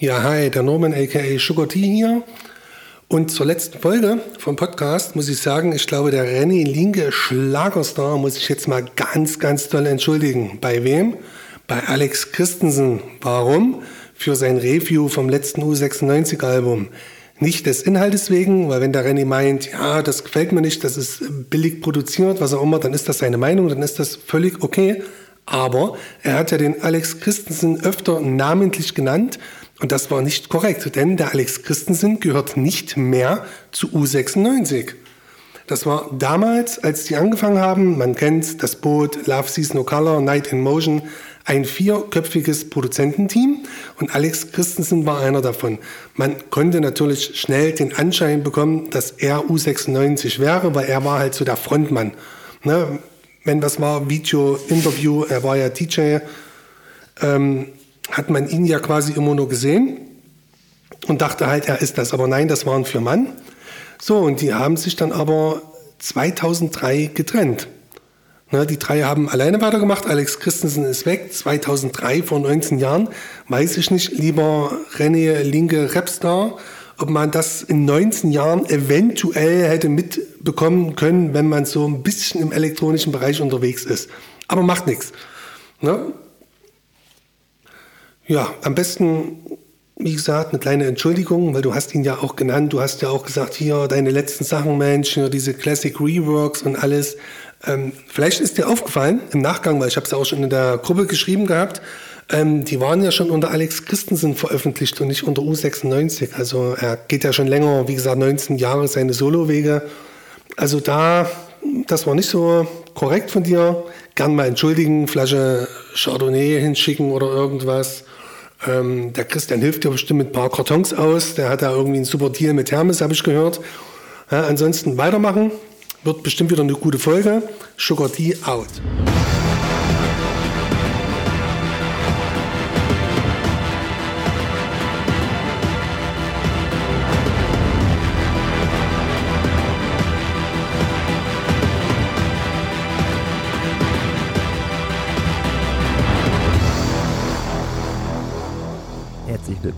Ja, hi, der Norman aka Sugar T hier. Und zur letzten Folge vom Podcast muss ich sagen, ich glaube, der René Linke Schlagerstar muss ich jetzt mal ganz, ganz toll entschuldigen. Bei wem? Bei Alex Christensen. Warum? Für sein Review vom letzten U96-Album. Nicht des Inhaltes wegen, weil wenn der René meint, ja, das gefällt mir nicht, das ist billig produziert, was auch immer, dann ist das seine Meinung, dann ist das völlig okay. Aber er hat ja den Alex Christensen öfter namentlich genannt und das war nicht korrekt, denn der Alex Christensen gehört nicht mehr zu U96. Das war damals, als die angefangen haben, man kennt das Boot Love Sees No Color, Night in Motion, ein vierköpfiges Produzententeam und Alex Christensen war einer davon. Man konnte natürlich schnell den Anschein bekommen, dass er U96 wäre, weil er war halt so der Frontmann. Ne? Wenn was war, Video, Interview, er war ja DJ, ähm, hat man ihn ja quasi immer nur gesehen und dachte halt, er ist das. Aber nein, das waren vier Mann. So, und die haben sich dann aber 2003 getrennt. Ne, die drei haben alleine weitergemacht. Alex Christensen ist weg. 2003, vor 19 Jahren. Weiß ich nicht, lieber René Linke Rapstar, ob man das in 19 Jahren eventuell hätte mitbekommen können, wenn man so ein bisschen im elektronischen Bereich unterwegs ist. Aber macht nichts. Ne? Ja, am besten, wie gesagt, eine kleine Entschuldigung, weil du hast ihn ja auch genannt. Du hast ja auch gesagt, hier deine letzten Sachen, Mensch, hier diese Classic Reworks und alles. Ähm, vielleicht ist dir aufgefallen im Nachgang, weil ich habe es ja auch schon in der Gruppe geschrieben gehabt, ähm, die waren ja schon unter Alex Christensen veröffentlicht und nicht unter U96. Also er geht ja schon länger, wie gesagt, 19 Jahre seine Solowege. Also da, das war nicht so korrekt von dir. Gern mal entschuldigen, Flasche Chardonnay hinschicken oder irgendwas. Ähm, der Christian hilft dir bestimmt mit ein paar Kartons aus. Der hat da irgendwie einen super Deal mit Hermes, habe ich gehört. Ja, ansonsten weitermachen. Wird bestimmt wieder eine gute Folge. Sugar D out.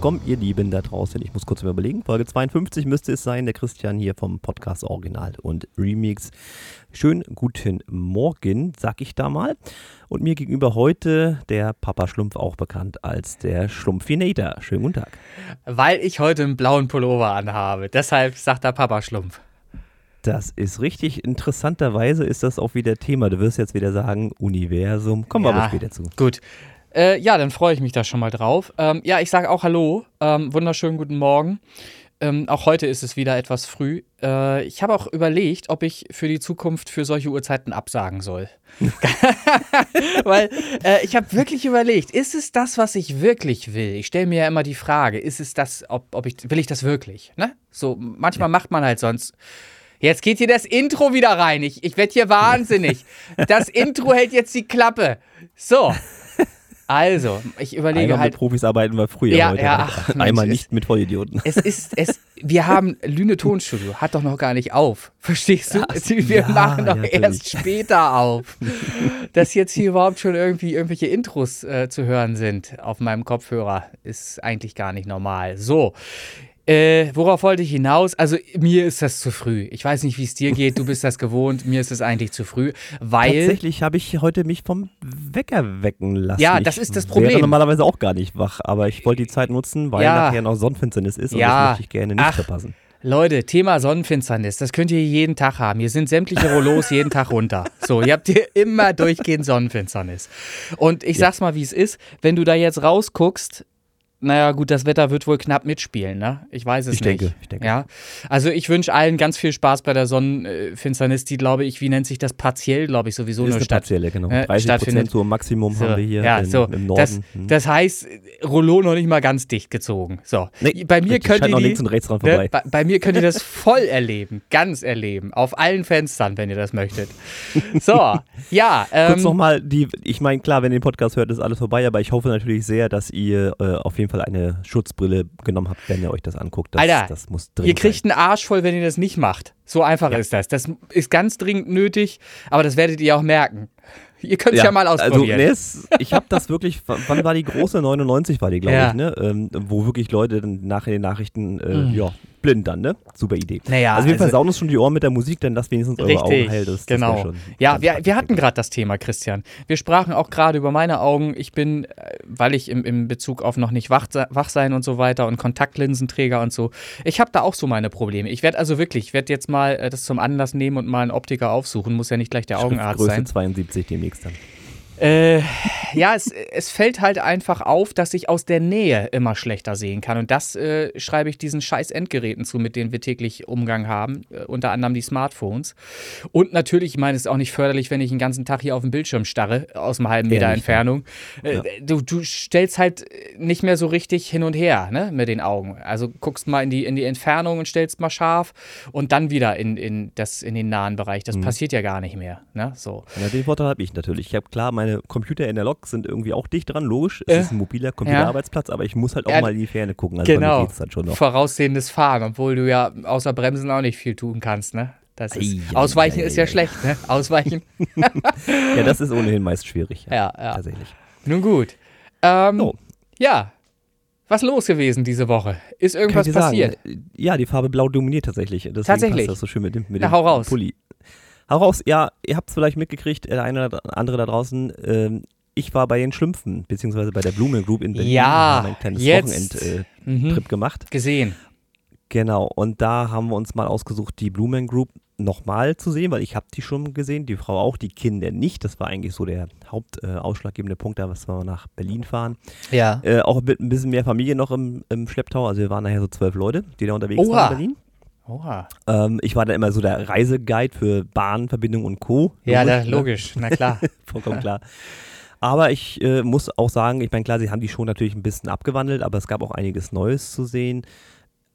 Willkommen, ihr Lieben da draußen. Ich muss kurz mal überlegen. Folge 52 müsste es sein. Der Christian hier vom Podcast Original und Remix. Schönen guten Morgen, sag ich da mal. Und mir gegenüber heute der Papa Schlumpf, auch bekannt als der Schlumpfinator. Schönen guten Tag. Weil ich heute einen blauen Pullover anhabe. Deshalb sagt der Papa Schlumpf. Das ist richtig. Interessanterweise ist das auch wieder Thema. Du wirst jetzt wieder sagen, Universum. Kommen wir ja, aber später zu. Gut. Äh, ja, dann freue ich mich da schon mal drauf. Ähm, ja, ich sage auch Hallo. Ähm, wunderschönen guten Morgen. Ähm, auch heute ist es wieder etwas früh. Äh, ich habe auch überlegt, ob ich für die Zukunft für solche Uhrzeiten absagen soll. Weil äh, ich habe wirklich überlegt, ist es das, was ich wirklich will? Ich stelle mir ja immer die Frage, ist es das, ob, ob ich, will ich das wirklich? Ne? So, manchmal ja. macht man halt sonst. Jetzt geht hier das Intro wieder rein. Ich, ich werde hier wahnsinnig. Das Intro hält jetzt die Klappe. So. Also, ich überlege Einmal halt. Mit Profis arbeiten wir früher ja, heute. Ja, ach, Einmal Mensch, nicht mit Vollidioten. Es ist, es, wir haben Lüne Tonstudio, hat doch noch gar nicht auf. Verstehst du? Ach, wir ja, machen doch natürlich. erst später auf. Dass jetzt hier überhaupt schon irgendwie irgendwelche Intros äh, zu hören sind auf meinem Kopfhörer, ist eigentlich gar nicht normal. So, äh, worauf wollte ich hinaus? Also, mir ist das zu früh. Ich weiß nicht, wie es dir geht. Du bist das gewohnt. Mir ist es eigentlich zu früh, weil. Tatsächlich habe ich heute mich vom Wecker wecken lassen. Ja, das ist das Problem. Ich wäre normalerweise auch gar nicht wach, aber ich wollte die Zeit nutzen, weil Ja. nachher noch Sonnenfinsternis ist und Ja. das möchte ich gerne nicht Ach. verpassen. Leute, Thema Sonnenfinsternis, das könnt ihr jeden Tag haben. Hier sind sämtliche Rollos jeden Tag runter. So, ihr habt hier immer durchgehend Sonnenfinsternis. Und ich sag's mal, wie es ist, wenn du da jetzt rausguckst, naja, gut, das Wetter wird wohl knapp mitspielen, ne? Ich weiß es Ich nicht. denke, ich denke. Ja. Also ich wünsche allen ganz viel Spaß bei der Sonnenfinsternis, die, glaube ich, wie nennt sich das, partiell, glaube ich, sowieso ist nur eine statt. partielle, genau. äh, 30 stattfindet. Prozent so Maximum So, haben wir hier ja, in, so, im Das, Norden. Hm. das heißt, Rollo noch nicht mal ganz dicht gezogen. So. Nee, bei mir könnt ihr die, links und rechts dran ne, bei, bei mir könnt ihr das voll erleben, ganz erleben, auf allen Fenstern, wenn ihr das möchtet. So, ja. Kurz Ähm, nochmal, die, ich meine, klar, wenn ihr den Podcast hört, ist alles vorbei, aber ich hoffe natürlich sehr, dass ihr äh, auf jeden Fall eine Schutzbrille genommen habt, wenn ihr euch das anguckt. Das, Alter, das muss ihr kriegt einen Arsch voll, wenn ihr das nicht macht. So einfach Ja. ist das. Das ist ganz dringend nötig, aber das werdet ihr auch merken. Ihr könnt es ja, mal ausprobieren. Also, nee, ich habe das wirklich, wann war die große? 99 war die, glaube Ja. ich, ne? Ähm, wo wirklich Leute dann nach den Nachrichten, äh, Mhm. ja, blind dann, ne? Super Idee. Naja, also wir also- versauen uns schon die Ohren mit der Musik, denn das wenigstens eure Augen Richtig, heil. Das, das genau. schon ja, wir, wir hatten gerade das Thema, Christian. Wir sprachen auch gerade über meine Augen. Ich bin, äh, weil ich im, im Bezug auf noch nicht wach, wach sein und so weiter und Kontaktlinsenträger und so, ich habe da auch so meine Probleme. Ich werde also wirklich, ich werde jetzt mal äh, das zum Anlass nehmen und mal einen Optiker aufsuchen. Muss ja nicht gleich der Augenarzt sein. 72 demnächst dann. Äh, ja, es, es fällt halt einfach auf, dass ich aus der Nähe immer schlechter sehen kann. Und das äh, schreibe ich diesen scheiß Endgeräten zu, mit denen wir täglich Umgang haben. Äh, unter anderem die Smartphones. Und natürlich, ich meine, es ist auch nicht förderlich, wenn ich den ganzen Tag hier auf dem Bildschirm starre, aus einem halben Meter Ehrlich, Entfernung. Äh, Ja. du, du stellst halt nicht mehr so richtig hin und her ne, mit den Augen. Also guckst mal in die, in die Entfernung und stellst mal scharf und dann wieder in, in, das, in den nahen Bereich. Mhm. Das passiert ja gar nicht mehr. Ne? So. Ja, den Vorteil habe ich natürlich. Ich habe klar, meine Computer in der Lok sind irgendwie auch dicht dran, logisch. Es Äh, ist ein mobiler Computerarbeitsplatz, aber ich muss halt auch Ja, mal in die Ferne gucken. Also Genau. geht's dann schon noch. Voraussehendes Fahren, obwohl du ja außer Bremsen auch nicht viel tun kannst, ne? Das ist, Ei, ei, Ausweichen ei, ist ja ei, ei. schlecht, ne? Ausweichen. Ja, das ist ohnehin meist schwierig. Ja, Ja, ja. Tatsächlich. Nun gut. Ähm, So. Ja. Was los gewesen diese Woche? Ist irgendwas passiert? Sagen, ja, die Farbe Blau dominiert tatsächlich. Deswegen Tatsächlich? Passt das so schön mit dem, mit Na, dem hau raus. Pulli. Hau raus. Ja, ihr habt es vielleicht mitgekriegt, der eine oder andere da draußen. Ähm, ich war bei den Schlümpfen, beziehungsweise bei der Blumen Group in Berlin. Ja, haben ein kleines. Wochenend-Trip Mhm. gemacht. Gesehen. Genau. Und da haben wir uns mal ausgesucht, die Blumen Group nochmal zu sehen, weil ich habe die schon gesehen, die Frau auch, die Kinder nicht. Das war eigentlich so der hauptausschlaggebende äh, Punkt, da was wir nach Berlin fahren. Ja. Äh, auch mit ein bisschen mehr Familie noch im, im Schlepptau. Also wir waren nachher so zwölf Leute, die da unterwegs Oha. waren in Berlin. Oha. Ähm, ich war dann immer so der Reiseguide für Bahnverbindung und Co. Ja, da, ne? logisch. Na klar. Vollkommen klar. Aber ich äh, muss auch sagen, ich meine, klar, sie haben die schon natürlich ein bisschen abgewandelt, aber es gab auch einiges Neues zu sehen.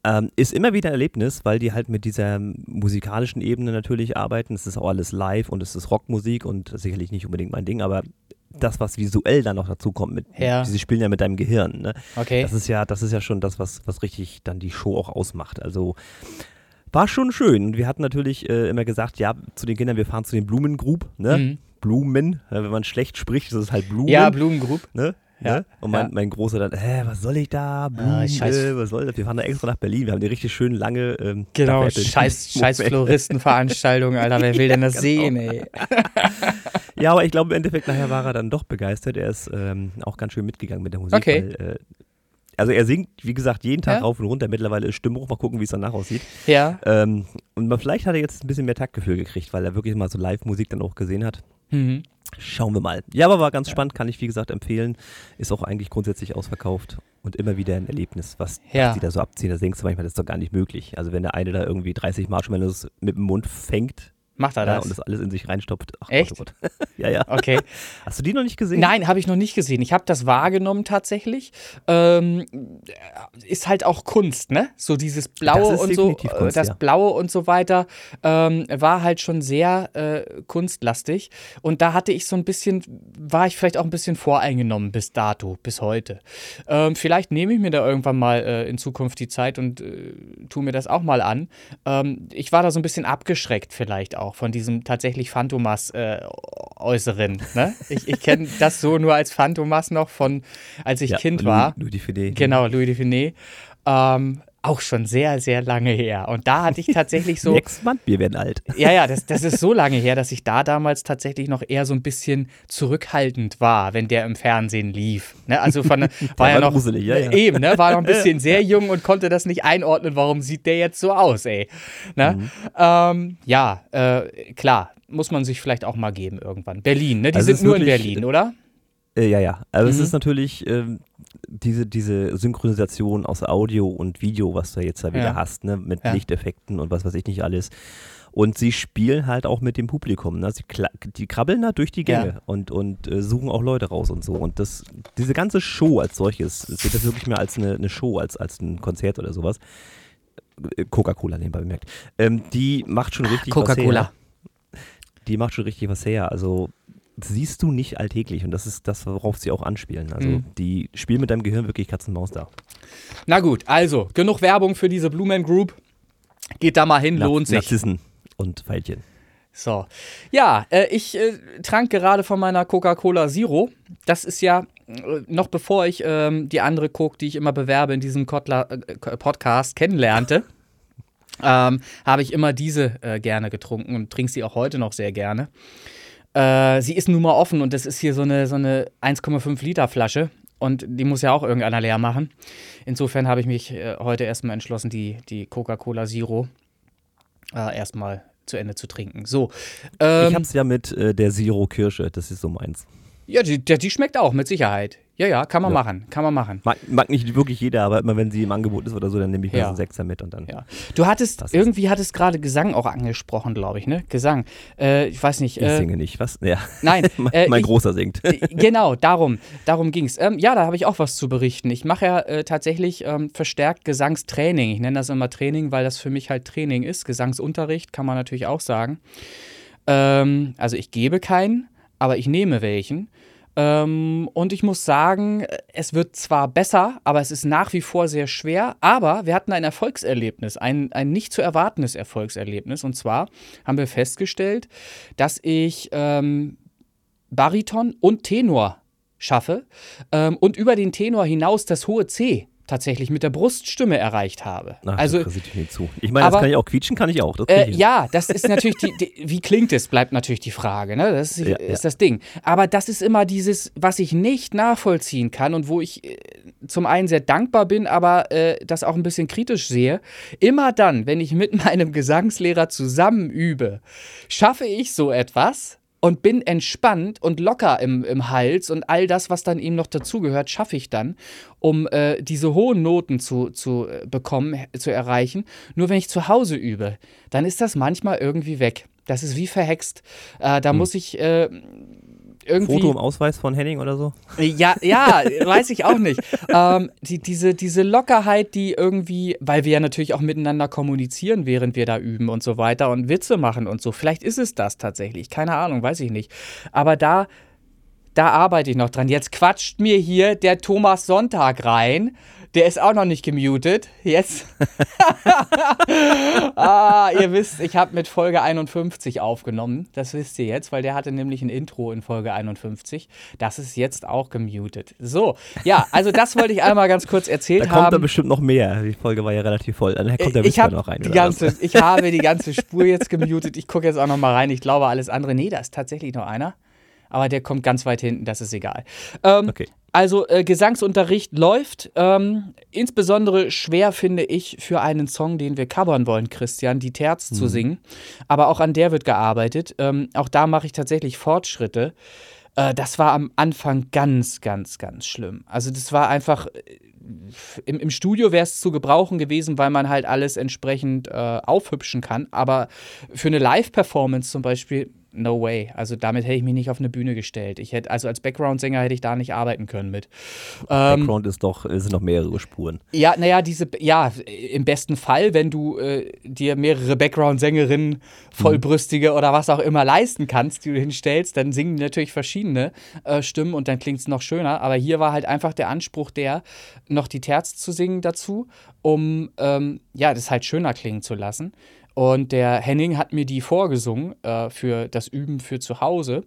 Ähm, ist immer wieder ein Erlebnis, weil die halt mit dieser musikalischen Ebene natürlich arbeiten. Es ist auch alles live und es ist Rockmusik und sicherlich nicht unbedingt mein Ding, aber das, was visuell dann noch dazu kommt, mit, Ja. sie spielen ja mit deinem Gehirn. Ne? Okay. Das ist ja, das ist ja schon das, was, was richtig dann die Show auch ausmacht. Also war schon schön. Und wir hatten natürlich äh, immer gesagt, ja, zu den Kindern, wir fahren zu den Blumen Group, ne? Mhm. Blumen, ja, wenn man schlecht spricht, ist es halt Blumen. Ja, Blumengroup. ne? Ja, Ne? Und mein, ja. mein Großer dann, hä, was soll ich da? Blumen, Ah, äh, was soll das? Wir fahren da extra nach Berlin. Wir haben die richtig schön lange. Ähm, Genau, scheiß, scheiß Floristenveranstaltung, Alter. Wer will denn das sehen, ey? Ja, aber ich glaube, im Endeffekt nachher war er dann doch begeistert. Er ist ähm, auch ganz schön mitgegangen mit der Musik. Okay. Weil, äh, also er singt, wie gesagt, jeden Tag Ja. rauf und runter. Mittlerweile ist Stimmbruch. Mal gucken, wie es danach aussieht. Ja. Ähm, und man, vielleicht hat er jetzt ein bisschen mehr Taktgefühl gekriegt, weil er wirklich mal so Live-Musik dann auch gesehen hat. Mhm. Schauen wir mal. Ja, aber war ganz spannend, kann ich wie gesagt empfehlen. Ist auch eigentlich grundsätzlich ausverkauft und immer wieder ein Erlebnis, was, Ja. die da so abziehen. Da denkst du manchmal, das ist doch gar nicht möglich. Also wenn der eine da irgendwie 30 Marshmallows mit dem Mund fängt Macht er ja, das? und das alles in sich reinstopft. Ach, Echt? Gott, oh Gott. ja, ja. Okay. Hast du die noch nicht gesehen? Nein, habe ich noch nicht gesehen. Ich habe das wahrgenommen tatsächlich. Ähm, ist halt auch Kunst, ne? So dieses Blaue und so, äh, Kunst, das ja. Blaue und so weiter ähm, war halt schon sehr äh, kunstlastig. Und da hatte ich so ein bisschen, war ich vielleicht auch ein bisschen voreingenommen bis dato, bis heute. Ähm, vielleicht nehme ich mir da irgendwann mal äh, in Zukunft die Zeit und äh, tue mir das auch mal an. Ähm, ich war da so ein bisschen abgeschreckt vielleicht auch von diesem tatsächlich Phantomas äh, Äußeren. Ne? Ich, ich kenne das so nur als Phantomas noch von, als ich ja, Kind Louis- war. Louis Dufiné. Genau, Louis Dufiné. Ähm, auch schon sehr, sehr lange her. Und da hatte ich tatsächlich so. Next Month, wir werden alt. Ja, ja, das, das ist so lange her, dass ich da damals tatsächlich noch eher so ein bisschen zurückhaltend war, wenn der im Fernsehen lief. Ne? Also von, war war ja noch gruselig, ja, ja. eben, ne? war noch ein bisschen sehr jung und konnte das nicht einordnen, warum sieht der jetzt so aus, ey. Ne? Mhm. Ähm, ja, äh, klar, muss man sich vielleicht auch mal geben irgendwann. Berlin, ne? Die Also es sind nur in wirklich, Berlin, oder? Äh, ja, ja. Aber es Mhm. ist natürlich ähm, diese, diese Synchronisation aus Audio und Video, was du jetzt da wieder Ja. hast, ne? mit Ja. Lichteffekten und was weiß ich nicht alles. Und sie spielen halt auch mit dem Publikum. Ne? Sie die krabbeln da durch die Gänge Ja. und, und äh, suchen auch Leute raus und so. Und das, diese ganze Show als solches, sehe das wirklich mehr als eine, eine Show, als, als ein Konzert oder sowas. Äh, Coca-Cola nebenbei bemerkt. Ähm, die macht schon richtig was Coca-Cola. her. Die macht schon richtig was her. Also siehst du nicht alltäglich und das ist das, worauf sie auch anspielen. Also Mhm. die spielen mit deinem Gehirn wirklich Katz und Maus da. Na gut, also, genug Werbung für diese Blue Man Group. Geht da mal hin, lohnt sich. Narzissen und Pfeilchen. So. Ja, äh, ich äh, trank gerade von meiner Coca-Cola Zero. Das ist ja äh, noch bevor ich ähm, die andere Coke, die ich immer bewerbe in diesem Kotler, äh, Podcast, kennenlernte. ähm, habe ich immer diese äh, gerne getrunken und trinke sie auch heute noch sehr gerne. Äh, sie ist nun mal offen und das ist hier so eine, so eine 1,5 Liter Flasche und die muss ja auch irgendeiner leer machen. Insofern habe ich mich äh, heute erstmal entschlossen, die, die Coca-Cola Zero äh, erstmal zu Ende zu trinken. So. Ähm, ich hab's ja mit äh, der Zero Kirsche, das ist so meins. Ja, die, die schmeckt auch, mit Sicherheit. Ja, ja, kann man Ja. machen, kann man machen. Mag, mag nicht wirklich jeder, aber immer wenn sie im Angebot ist oder so, dann nehme ich mir Ja. so einen Sechser mit und dann. Ja. Du hattest, Das ist- irgendwie hattest gerade Gesang auch angesprochen, glaube ich, ne? Gesang. Äh, ich weiß nicht. Ich Äh, singe nicht, was? Ja. Nein, mein äh, mein ich- Großer singt. äh, genau, darum, darum ging es. Ähm, ja, da habe ich auch was zu berichten. Ich mache ja äh, tatsächlich ähm, verstärkt Gesangstraining. Ich nenne das immer Training, weil das für mich halt Training ist. Gesangsunterricht kann man natürlich auch sagen. Ähm, also ich gebe keinen, aber ich nehme welchen. Ähm, und ich muss sagen, es wird zwar besser, aber es ist nach wie vor sehr schwer. Aber wir hatten ein Erfolgserlebnis, ein, ein nicht zu erwartendes Erfolgserlebnis. Und zwar haben wir festgestellt, dass ich ähm, Bariton und Tenor schaffe ähm, und über den Tenor hinaus das hohe C tatsächlich mit der Bruststimme erreicht habe. Ach, also das nicht zu. Ich meine, das aber- kann ich auch quietschen, kann ich auch. Das äh, ich ja, das ist natürlich die, die, wie klingt es, bleibt natürlich die Frage, ne? Das ist, Ja, ist ja. das Ding. Aber das ist immer dieses, was ich nicht nachvollziehen kann und wo ich äh, zum einen sehr dankbar bin, aber äh, das auch ein bisschen kritisch sehe. Immer dann, wenn ich mit meinem Gesangslehrer zusammen übe, schaffe ich so etwas. Und bin entspannt und locker im, im Hals und all das, was dann ihm noch dazugehört, schaffe ich dann, um äh, diese hohen Noten zu, zu äh, bekommen, zu erreichen. Nur wenn ich zu Hause übe, dann ist das manchmal irgendwie weg. Das ist wie verhext. Äh, da muss ich äh, irgendwie. Foto im Ausweis von Henning oder so? Ja, ja, weiß ich auch nicht. ähm, die, diese, diese Lockerheit, die irgendwie, weil wir ja natürlich auch miteinander kommunizieren, während wir da üben und so weiter und Witze machen und so. Vielleicht ist es das tatsächlich. Keine Ahnung, weiß ich nicht. Aber da, da arbeite ich noch dran. Jetzt quatscht mir hier der Thomas Sonntag rein. Der ist auch noch nicht gemutet. Jetzt. ah, ihr wisst, ich habe mit Folge 51 aufgenommen. Das wisst ihr jetzt, weil der hatte nämlich ein Intro in Folge 51. Das ist jetzt auch gemutet. So, ja, also das wollte ich einmal ganz kurz erzählt Da kommt da haben. bestimmt noch mehr. Die Folge war ja relativ voll. Dann kommt der ich habe noch rein. die was? ganze, ich habe die ganze Spur jetzt gemutet. Ich gucke jetzt auch noch mal rein. Ich glaube alles andere. Nee, da ist tatsächlich noch einer. Aber der kommt ganz weit hinten, das ist egal. Ähm, Okay. Also äh, Gesangsunterricht läuft. Ähm, insbesondere schwer finde ich für einen Song, den wir covern wollen, Christian, die Terz zu singen. Aber auch an der wird gearbeitet. Ähm, auch da mache ich tatsächlich Fortschritte. Äh, das war am Anfang ganz, ganz, ganz schlimm. Also das war einfach äh, im, im Studio wäre es zu gebrauchen gewesen, weil man halt alles entsprechend äh, aufhübschen kann. Aber für eine Live-Performance zum Beispiel, no way. Also damit hätte ich mich nicht auf eine Bühne gestellt. Ich hätte, also als Background-Sänger hätte ich da nicht arbeiten können mit. Ähm, Background ist doch, es sind noch mehrere Spuren. ja, naja, diese, ja, im besten Fall, wenn du äh, dir mehrere Background-Sängerinnen, vollbrüstige oder was auch immer leisten kannst, die du hinstellst, dann singen die natürlich verschiedene äh, Stimmen und dann klingt es noch schöner. Aber hier war halt einfach der Anspruch, der noch die Terz zu singen dazu, um ähm, ja, das halt schöner klingen zu lassen. Und der Henning hat mir die vorgesungen äh, für das Üben für zu Hause.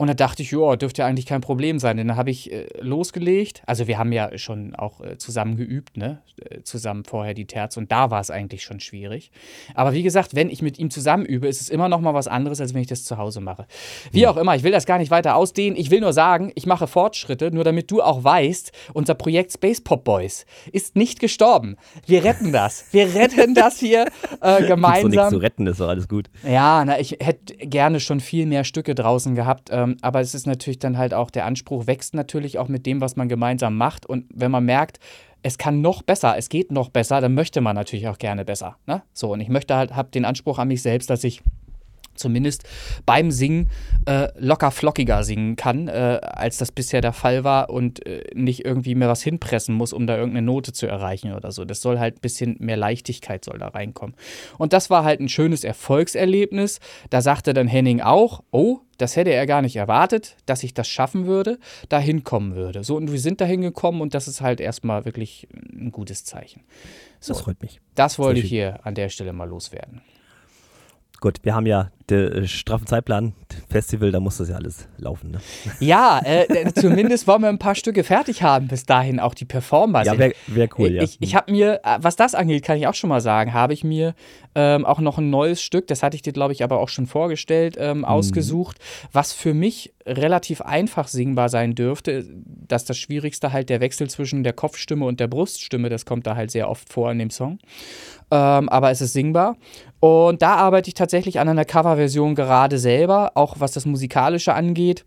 Und da dachte ich, ja, dürfte ja eigentlich kein Problem sein. Denn dann habe ich äh, losgelegt. Also wir haben ja schon auch äh, zusammen geübt, ne? Äh, zusammen vorher die Terz. Und da war es eigentlich schon schwierig. Aber wie gesagt, wenn ich mit ihm zusammen übe, ist es immer noch mal was anderes, als wenn ich das zu Hause mache. Wie auch immer, ich will das gar nicht weiter ausdehnen. Ich will nur sagen, ich mache Fortschritte, nur damit du auch weißt, unser Projekt Space Pop Boys ist nicht gestorben. Wir retten das. Wir retten das hier äh, doch nichts gemeinsam. zu retten, ist doch alles gut. Ja, na, ich hätte gerne schon viel mehr Stücke draußen gehabt, ähm, aber es ist natürlich dann halt auch, der Anspruch wächst natürlich auch mit dem, was man gemeinsam macht. Und wenn man merkt, es kann noch besser, es geht noch besser, dann möchte man natürlich auch gerne besser. Ne? So, und ich möchte halt, habe den Anspruch an mich selbst, dass ich zumindest beim Singen äh, locker flockiger singen kann, äh, als das bisher der Fall war und äh, nicht irgendwie mehr was hinpressen muss, um da irgendeine Note zu erreichen oder so. Das soll halt ein bisschen mehr Leichtigkeit soll da reinkommen. Und das war halt ein schönes Erfolgserlebnis. Da sagte dann Henning auch, oh, das hätte er gar nicht erwartet, dass ich das schaffen würde, da hinkommen würde. So, und wir sind da hingekommen und das ist halt erstmal wirklich ein gutes Zeichen. So, Das freut mich. das wollte ich hier an der Stelle mal loswerden. Gut, wir haben ja der äh, straffen Zeitplan, Festival, da muss das ja alles laufen. Ne? Ja, äh, zumindest wollen wir ein paar Stücke fertig haben bis dahin, auch die Performer. Ja, wäre wär cool, ja. Ich, ich habe mir, äh, was das angeht, kann ich auch schon mal sagen, habe ich mir ähm, auch noch ein neues Stück, das hatte ich dir, glaube ich, aber auch schon vorgestellt, ähm, mhm. ausgesucht, was für mich relativ einfach singbar sein dürfte. Dass das Schwierigste halt der Wechsel zwischen der Kopfstimme und der Bruststimme, das kommt da halt sehr oft vor in dem Song. Ähm, aber es ist singbar. Und da arbeite ich tatsächlich an einer Coverversion gerade selber, auch was das Musikalische angeht.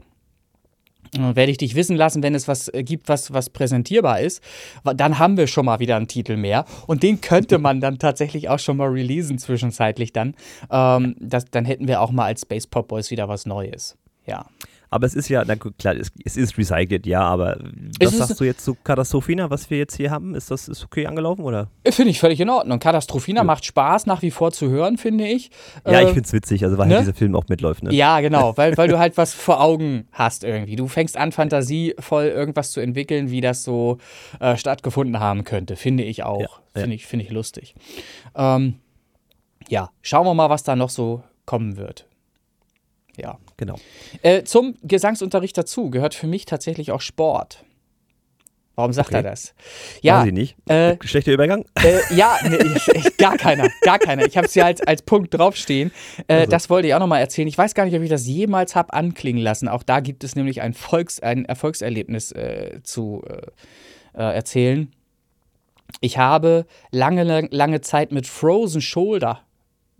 Äh, werde ich dich wissen lassen, wenn es was äh, gibt, was, was präsentierbar ist. Dann haben wir schon mal wieder einen Titel mehr. Und den könnte man dann tatsächlich auch schon mal releasen zwischenzeitlich dann. Ähm, das, dann hätten wir auch mal als Space Pop Boys wieder was Neues. Ja. Aber es ist ja, na klar, es, es ist recycelt, ja, aber was sagst du jetzt zu Katastrophina, was wir jetzt hier haben? Ist das ist okay angelaufen oder? Finde ich völlig in Ordnung. Katastrophina ja. macht Spaß nach wie vor zu hören, finde ich. Ja, äh, ich finde es witzig, also weil halt ne? halt dieser Film auch mitläuft. Ne? Ja, genau, weil, weil du halt was vor Augen hast irgendwie. Du fängst an, fantasievoll irgendwas zu entwickeln, wie das so äh, stattgefunden haben könnte, finde ich auch. Ja, finde ja. ich, find ich lustig. Ähm, ja, schauen wir mal, was da noch so kommen wird. Ja. Genau. Äh, zum Gesangsunterricht dazu gehört für mich tatsächlich auch Sport. Warum sagt okay. er das? Ja, Weiß ich nicht. Äh, Schlechter Übergang? Äh, ja, nee, gar keiner, gar keiner. Ich habe es hier als, als Punkt draufstehen. Äh, also. Das wollte ich auch nochmal erzählen. Ich weiß gar nicht, ob ich das jemals habe anklingen lassen. Auch da gibt es nämlich ein, Volks-, ein Erfolgserlebnis äh, zu äh, äh, erzählen. Ich habe lange, lange Zeit mit Frozen Shoulder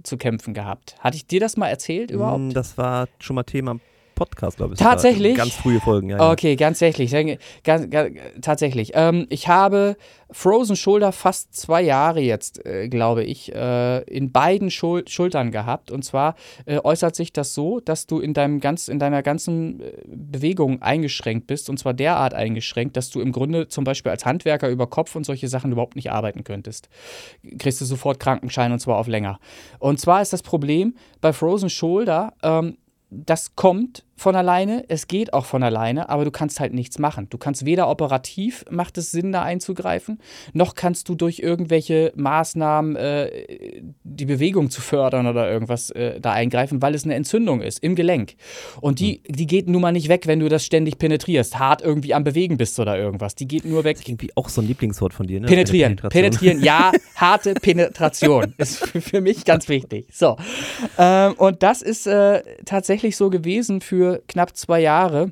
zu kämpfen gehabt. Hatte ich dir das mal erzählt mm, überhaupt? Das war schon mal Thema Podcast, glaube ich. Tatsächlich? Ganz frühe Folgen, ja. Okay, ganz tatsächlich. Ganz, ganz, tatsächlich. Ähm, ich habe Frozen Shoulder fast zwei Jahre jetzt, äh, glaube ich, äh, in beiden Schul Schultern gehabt. Und zwar äh, äußert sich das so, dass du in, deinem ganz, in deiner ganzen äh, Bewegung eingeschränkt bist. Und zwar derart eingeschränkt, dass du im Grunde zum Beispiel als Handwerker über Kopf und solche Sachen überhaupt nicht arbeiten könntest. Kriegst du sofort Krankenschein und zwar auf länger. Und zwar ist das Problem bei Frozen Shoulder, ähm, das kommt von alleine, es geht auch von alleine, aber du kannst halt nichts machen. Du kannst weder operativ, macht es Sinn, da einzugreifen, noch kannst du durch irgendwelche Maßnahmen äh, die Bewegung zu fördern oder irgendwas äh, da eingreifen, weil es eine Entzündung ist im Gelenk. Und die, hm. die geht nun mal nicht weg, wenn du das ständig penetrierst, hart irgendwie am Bewegen bist oder irgendwas. Die geht nur weg. Das ist irgendwie auch so ein Lieblingswort von dir, ne? Penetrieren. Penetrieren, ja, harte Penetration ist für, für, mich ganz wichtig. So. Ähm, und das ist äh, tatsächlich so gewesen für knapp zwei Jahre.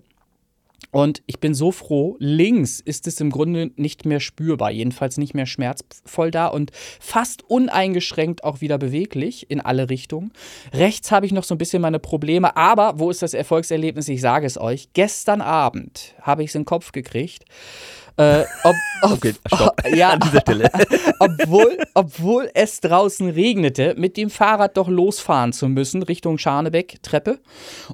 Und ich bin so froh, links ist es im Grunde nicht mehr spürbar, jedenfalls nicht mehr schmerzvoll da und fast uneingeschränkt auch wieder beweglich in alle Richtungen. Rechts habe ich noch so ein bisschen meine Probleme, aber wo ist das Erfolgserlebnis? Ich sage es euch. Gestern Abend habe ich es in den Kopf gekriegt. Äh, ob, ob, okay, stopp. ja, an dieser Stelle. obwohl, obwohl es draußen regnete, mit dem Fahrrad doch losfahren zu müssen, Richtung Scharnebeck, Treppe.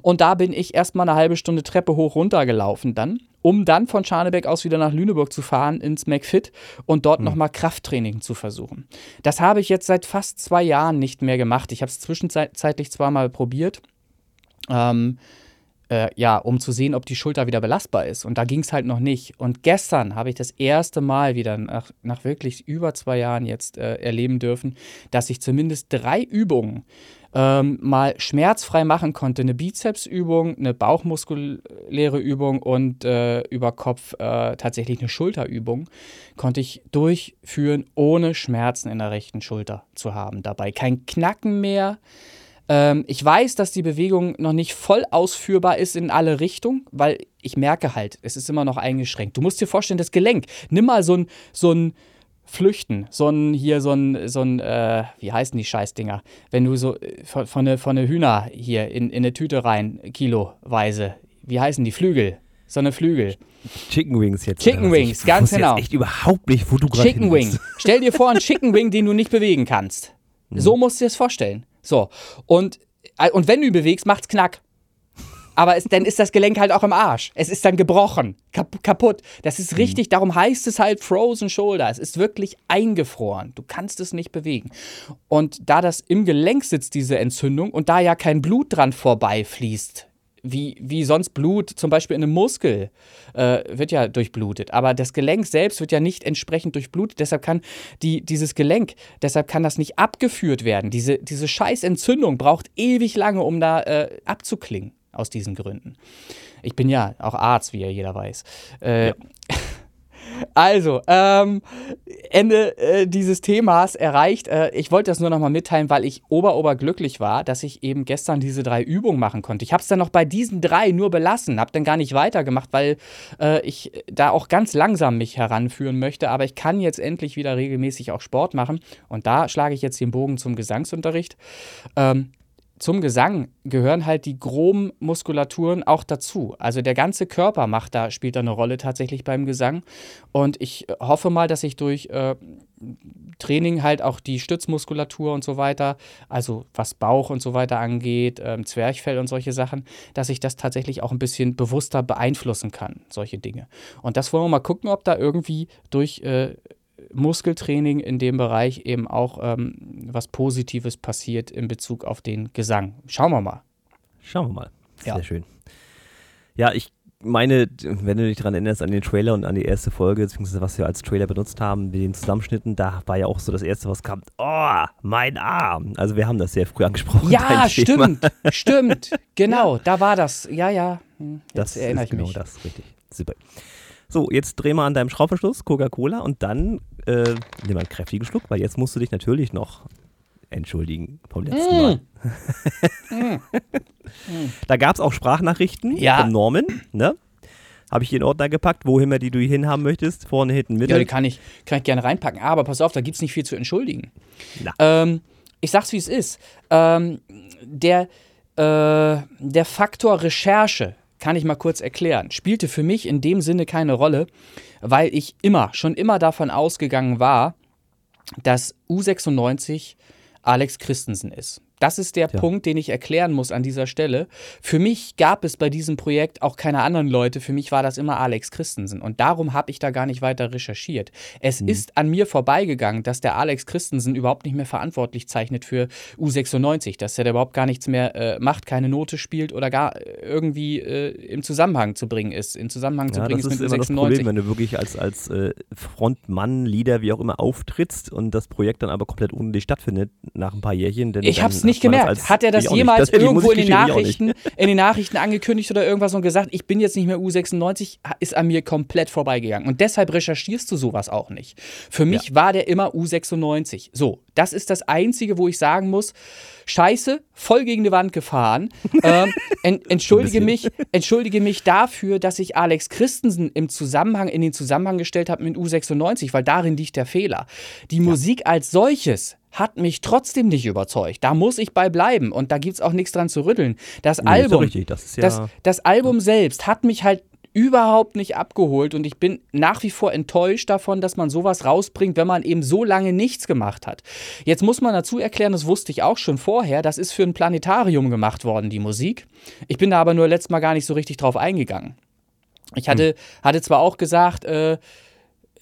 Und da bin ich erstmal eine halbe Stunde Treppe hoch runter gelaufen dann, um dann von Scharnebeck aus wieder nach Lüneburg zu fahren, ins McFit und dort hm. nochmal Krafttraining zu versuchen. Das habe ich jetzt seit fast zwei Jahren nicht mehr gemacht. Ich habe es zwischenzeitlich zweimal probiert. Ähm, äh, ja, um zu sehen, ob die Schulter wieder belastbar ist. Und da ging es halt noch nicht. Und gestern habe ich das erste Mal wieder nach, nach wirklich über zwei Jahren jetzt äh, erleben dürfen, dass ich zumindest drei Übungen ähm, mal schmerzfrei machen konnte. Eine Bizepsübung, eine bauchmuskuläre Übung und äh, über Kopf äh, tatsächlich eine Schulterübung konnte ich durchführen, ohne Schmerzen in der rechten Schulter zu haben dabei. Kein Knacken mehr, ähm, ich weiß, dass die Bewegung noch nicht voll ausführbar ist in alle Richtungen, weil ich merke halt, es ist immer noch eingeschränkt. Du musst dir vorstellen, das Gelenk, nimm mal so ein, so ein Flüchten, so ein, hier so ein, so ein äh, wie heißen die Scheißdinger? Wenn du so äh, von, von eine, von eine Hühner hier in, in eine Tüte rein, kiloweise, wie heißen die? Flügel. So eine Flügel. Chicken Wings jetzt. Chicken Wings, ganz genau. Ich echt überhaupt nicht, wo du gerade Chicken Wing. Stell dir vor, einen Chicken Wing, den du nicht bewegen kannst. Mhm. So musst du dir das vorstellen. So. Und, äh, und wenn du ihn bewegst, macht's knack. Aber es, dann ist das Gelenk halt auch im Arsch. Es ist dann gebrochen, kap kaputt. Das ist richtig, mhm. darum heißt es halt Frozen Shoulder. Es ist wirklich eingefroren. Du kannst es nicht bewegen. Und da das im Gelenk sitzt, diese Entzündung, und da ja kein Blut dran vorbeifließt, wie, wie sonst Blut, zum Beispiel in einem Muskel, äh, wird ja durchblutet. Aber das Gelenk selbst wird ja nicht entsprechend durchblutet. Deshalb kann die, dieses Gelenk, deshalb kann das nicht abgeführt werden. Diese, diese Scheißentzündung braucht ewig lange, um da äh, abzuklingen, aus diesen Gründen. Ich bin ja auch Arzt, wie ja jeder weiß. Äh, ja. Also, ähm, Ende äh, dieses Themas erreicht. Äh, ich wollte das nur noch mal mitteilen, weil ich ober-oberglücklich war, dass ich eben gestern diese drei Übungen machen konnte. Ich habe es dann noch bei diesen drei nur belassen, habe dann gar nicht weitergemacht, weil äh, ich da auch ganz langsam mich heranführen möchte. Aber ich kann jetzt endlich wieder regelmäßig auch Sport machen. Und da schlage ich jetzt den Bogen zum Gesangsunterricht. Ähm, zum Gesang gehören halt die groben Muskulaturen auch dazu. Also der ganze Körper macht da, spielt da eine Rolle tatsächlich beim Gesang. Und ich hoffe mal, dass ich durch äh, Training halt auch die Stützmuskulatur und so weiter, also was Bauch und so weiter angeht, äh, Zwerchfell und solche Sachen, dass ich das tatsächlich auch ein bisschen bewusster beeinflussen kann, solche Dinge. Und das wollen wir mal gucken, ob da irgendwie durch äh, Muskeltraining in dem Bereich eben auch ähm, was Positives passiert in Bezug auf den Gesang. Schauen wir mal. Schauen wir mal. Sehr ja. schön. Ja, ich meine, wenn du dich daran erinnerst, an den Trailer und an die erste Folge, beziehungsweise was wir als Trailer benutzt haben, mit den Zusammenschnitten, da war ja auch so das erste, was kam, oh, mein Arm. Also wir haben das sehr früh angesprochen. Ja, stimmt, stimmt. Genau, ja. da war das. Ja, ja. Hm, jetzt das erinnere ich genau mich. Genau das, richtig. Super. So, jetzt dreh mal an deinem Schraubverschluss Coca-Cola und dann äh, nimm einen kräftigen Schluck, weil jetzt musst du dich natürlich noch entschuldigen vom letzten mm. Mal. mm. da gab es auch Sprachnachrichten ja. von Norman, ne? Habe ich hier in Ordner gepackt, wohin wir die du hin haben möchtest, vorne, hinten, Mitte. Ja, die kann ich, kann ich gerne reinpacken. Aber pass auf, da gibt es nicht viel zu entschuldigen. Ähm, ich sag's, wie es ist. Ähm, der, äh, der Faktor Recherche kann ich mal kurz erklären, spielte für mich in dem Sinne keine Rolle, weil ich immer, schon immer davon ausgegangen war, dass U96 Alex Christensen ist. Das ist der ja. Punkt, den ich erklären muss an dieser Stelle. Für mich gab es bei diesem Projekt auch keine anderen Leute. Für mich war das immer Alex Christensen. Und darum habe ich da gar nicht weiter recherchiert. Es mhm. ist an mir vorbeigegangen, dass der Alex Christensen überhaupt nicht mehr verantwortlich zeichnet für U96, dass er da überhaupt gar nichts mehr äh, macht, keine Note spielt oder gar irgendwie äh, im Zusammenhang zu bringen ist. In Zusammenhang zu bringen ist, ist mit immer U96. Das Problem, wenn du wirklich als, als äh, Frontmann, Leader, wie auch immer auftrittst und das Projekt dann aber komplett ohne dich stattfindet nach ein paar Jährchen. Denn ich habe es nicht gemerkt. Hat er das jemals das irgendwo in den, Nachrichten, in den Nachrichten angekündigt oder irgendwas und gesagt, ich bin jetzt nicht mehr U96, ist an mir komplett vorbeigegangen. Und deshalb recherchierst du sowas auch nicht. Für mich ja. war der immer U96. So, das ist das Einzige, wo ich sagen muss, scheiße, voll gegen die Wand gefahren. ähm, en, entschuldige, mich, entschuldige mich dafür, dass ich Alex Christensen im Zusammenhang, in den Zusammenhang gestellt habe mit U96, weil darin liegt der Fehler. Die ja. Musik als solches hat mich trotzdem nicht überzeugt. Da muss ich bei bleiben und da gibt es auch nichts dran zu rütteln. Das nee, Album, das, ja das, das, Album selbst hat mich halt überhaupt nicht abgeholt und ich bin nach wie vor enttäuscht davon, dass man sowas rausbringt, wenn man eben so lange nichts gemacht hat. Jetzt muss man dazu erklären, das wusste ich auch schon vorher, das ist für ein Planetarium gemacht worden, die Musik. Ich bin da aber nur letztes Mal gar nicht so richtig drauf eingegangen. Ich hatte, hm. hatte zwar auch gesagt, äh,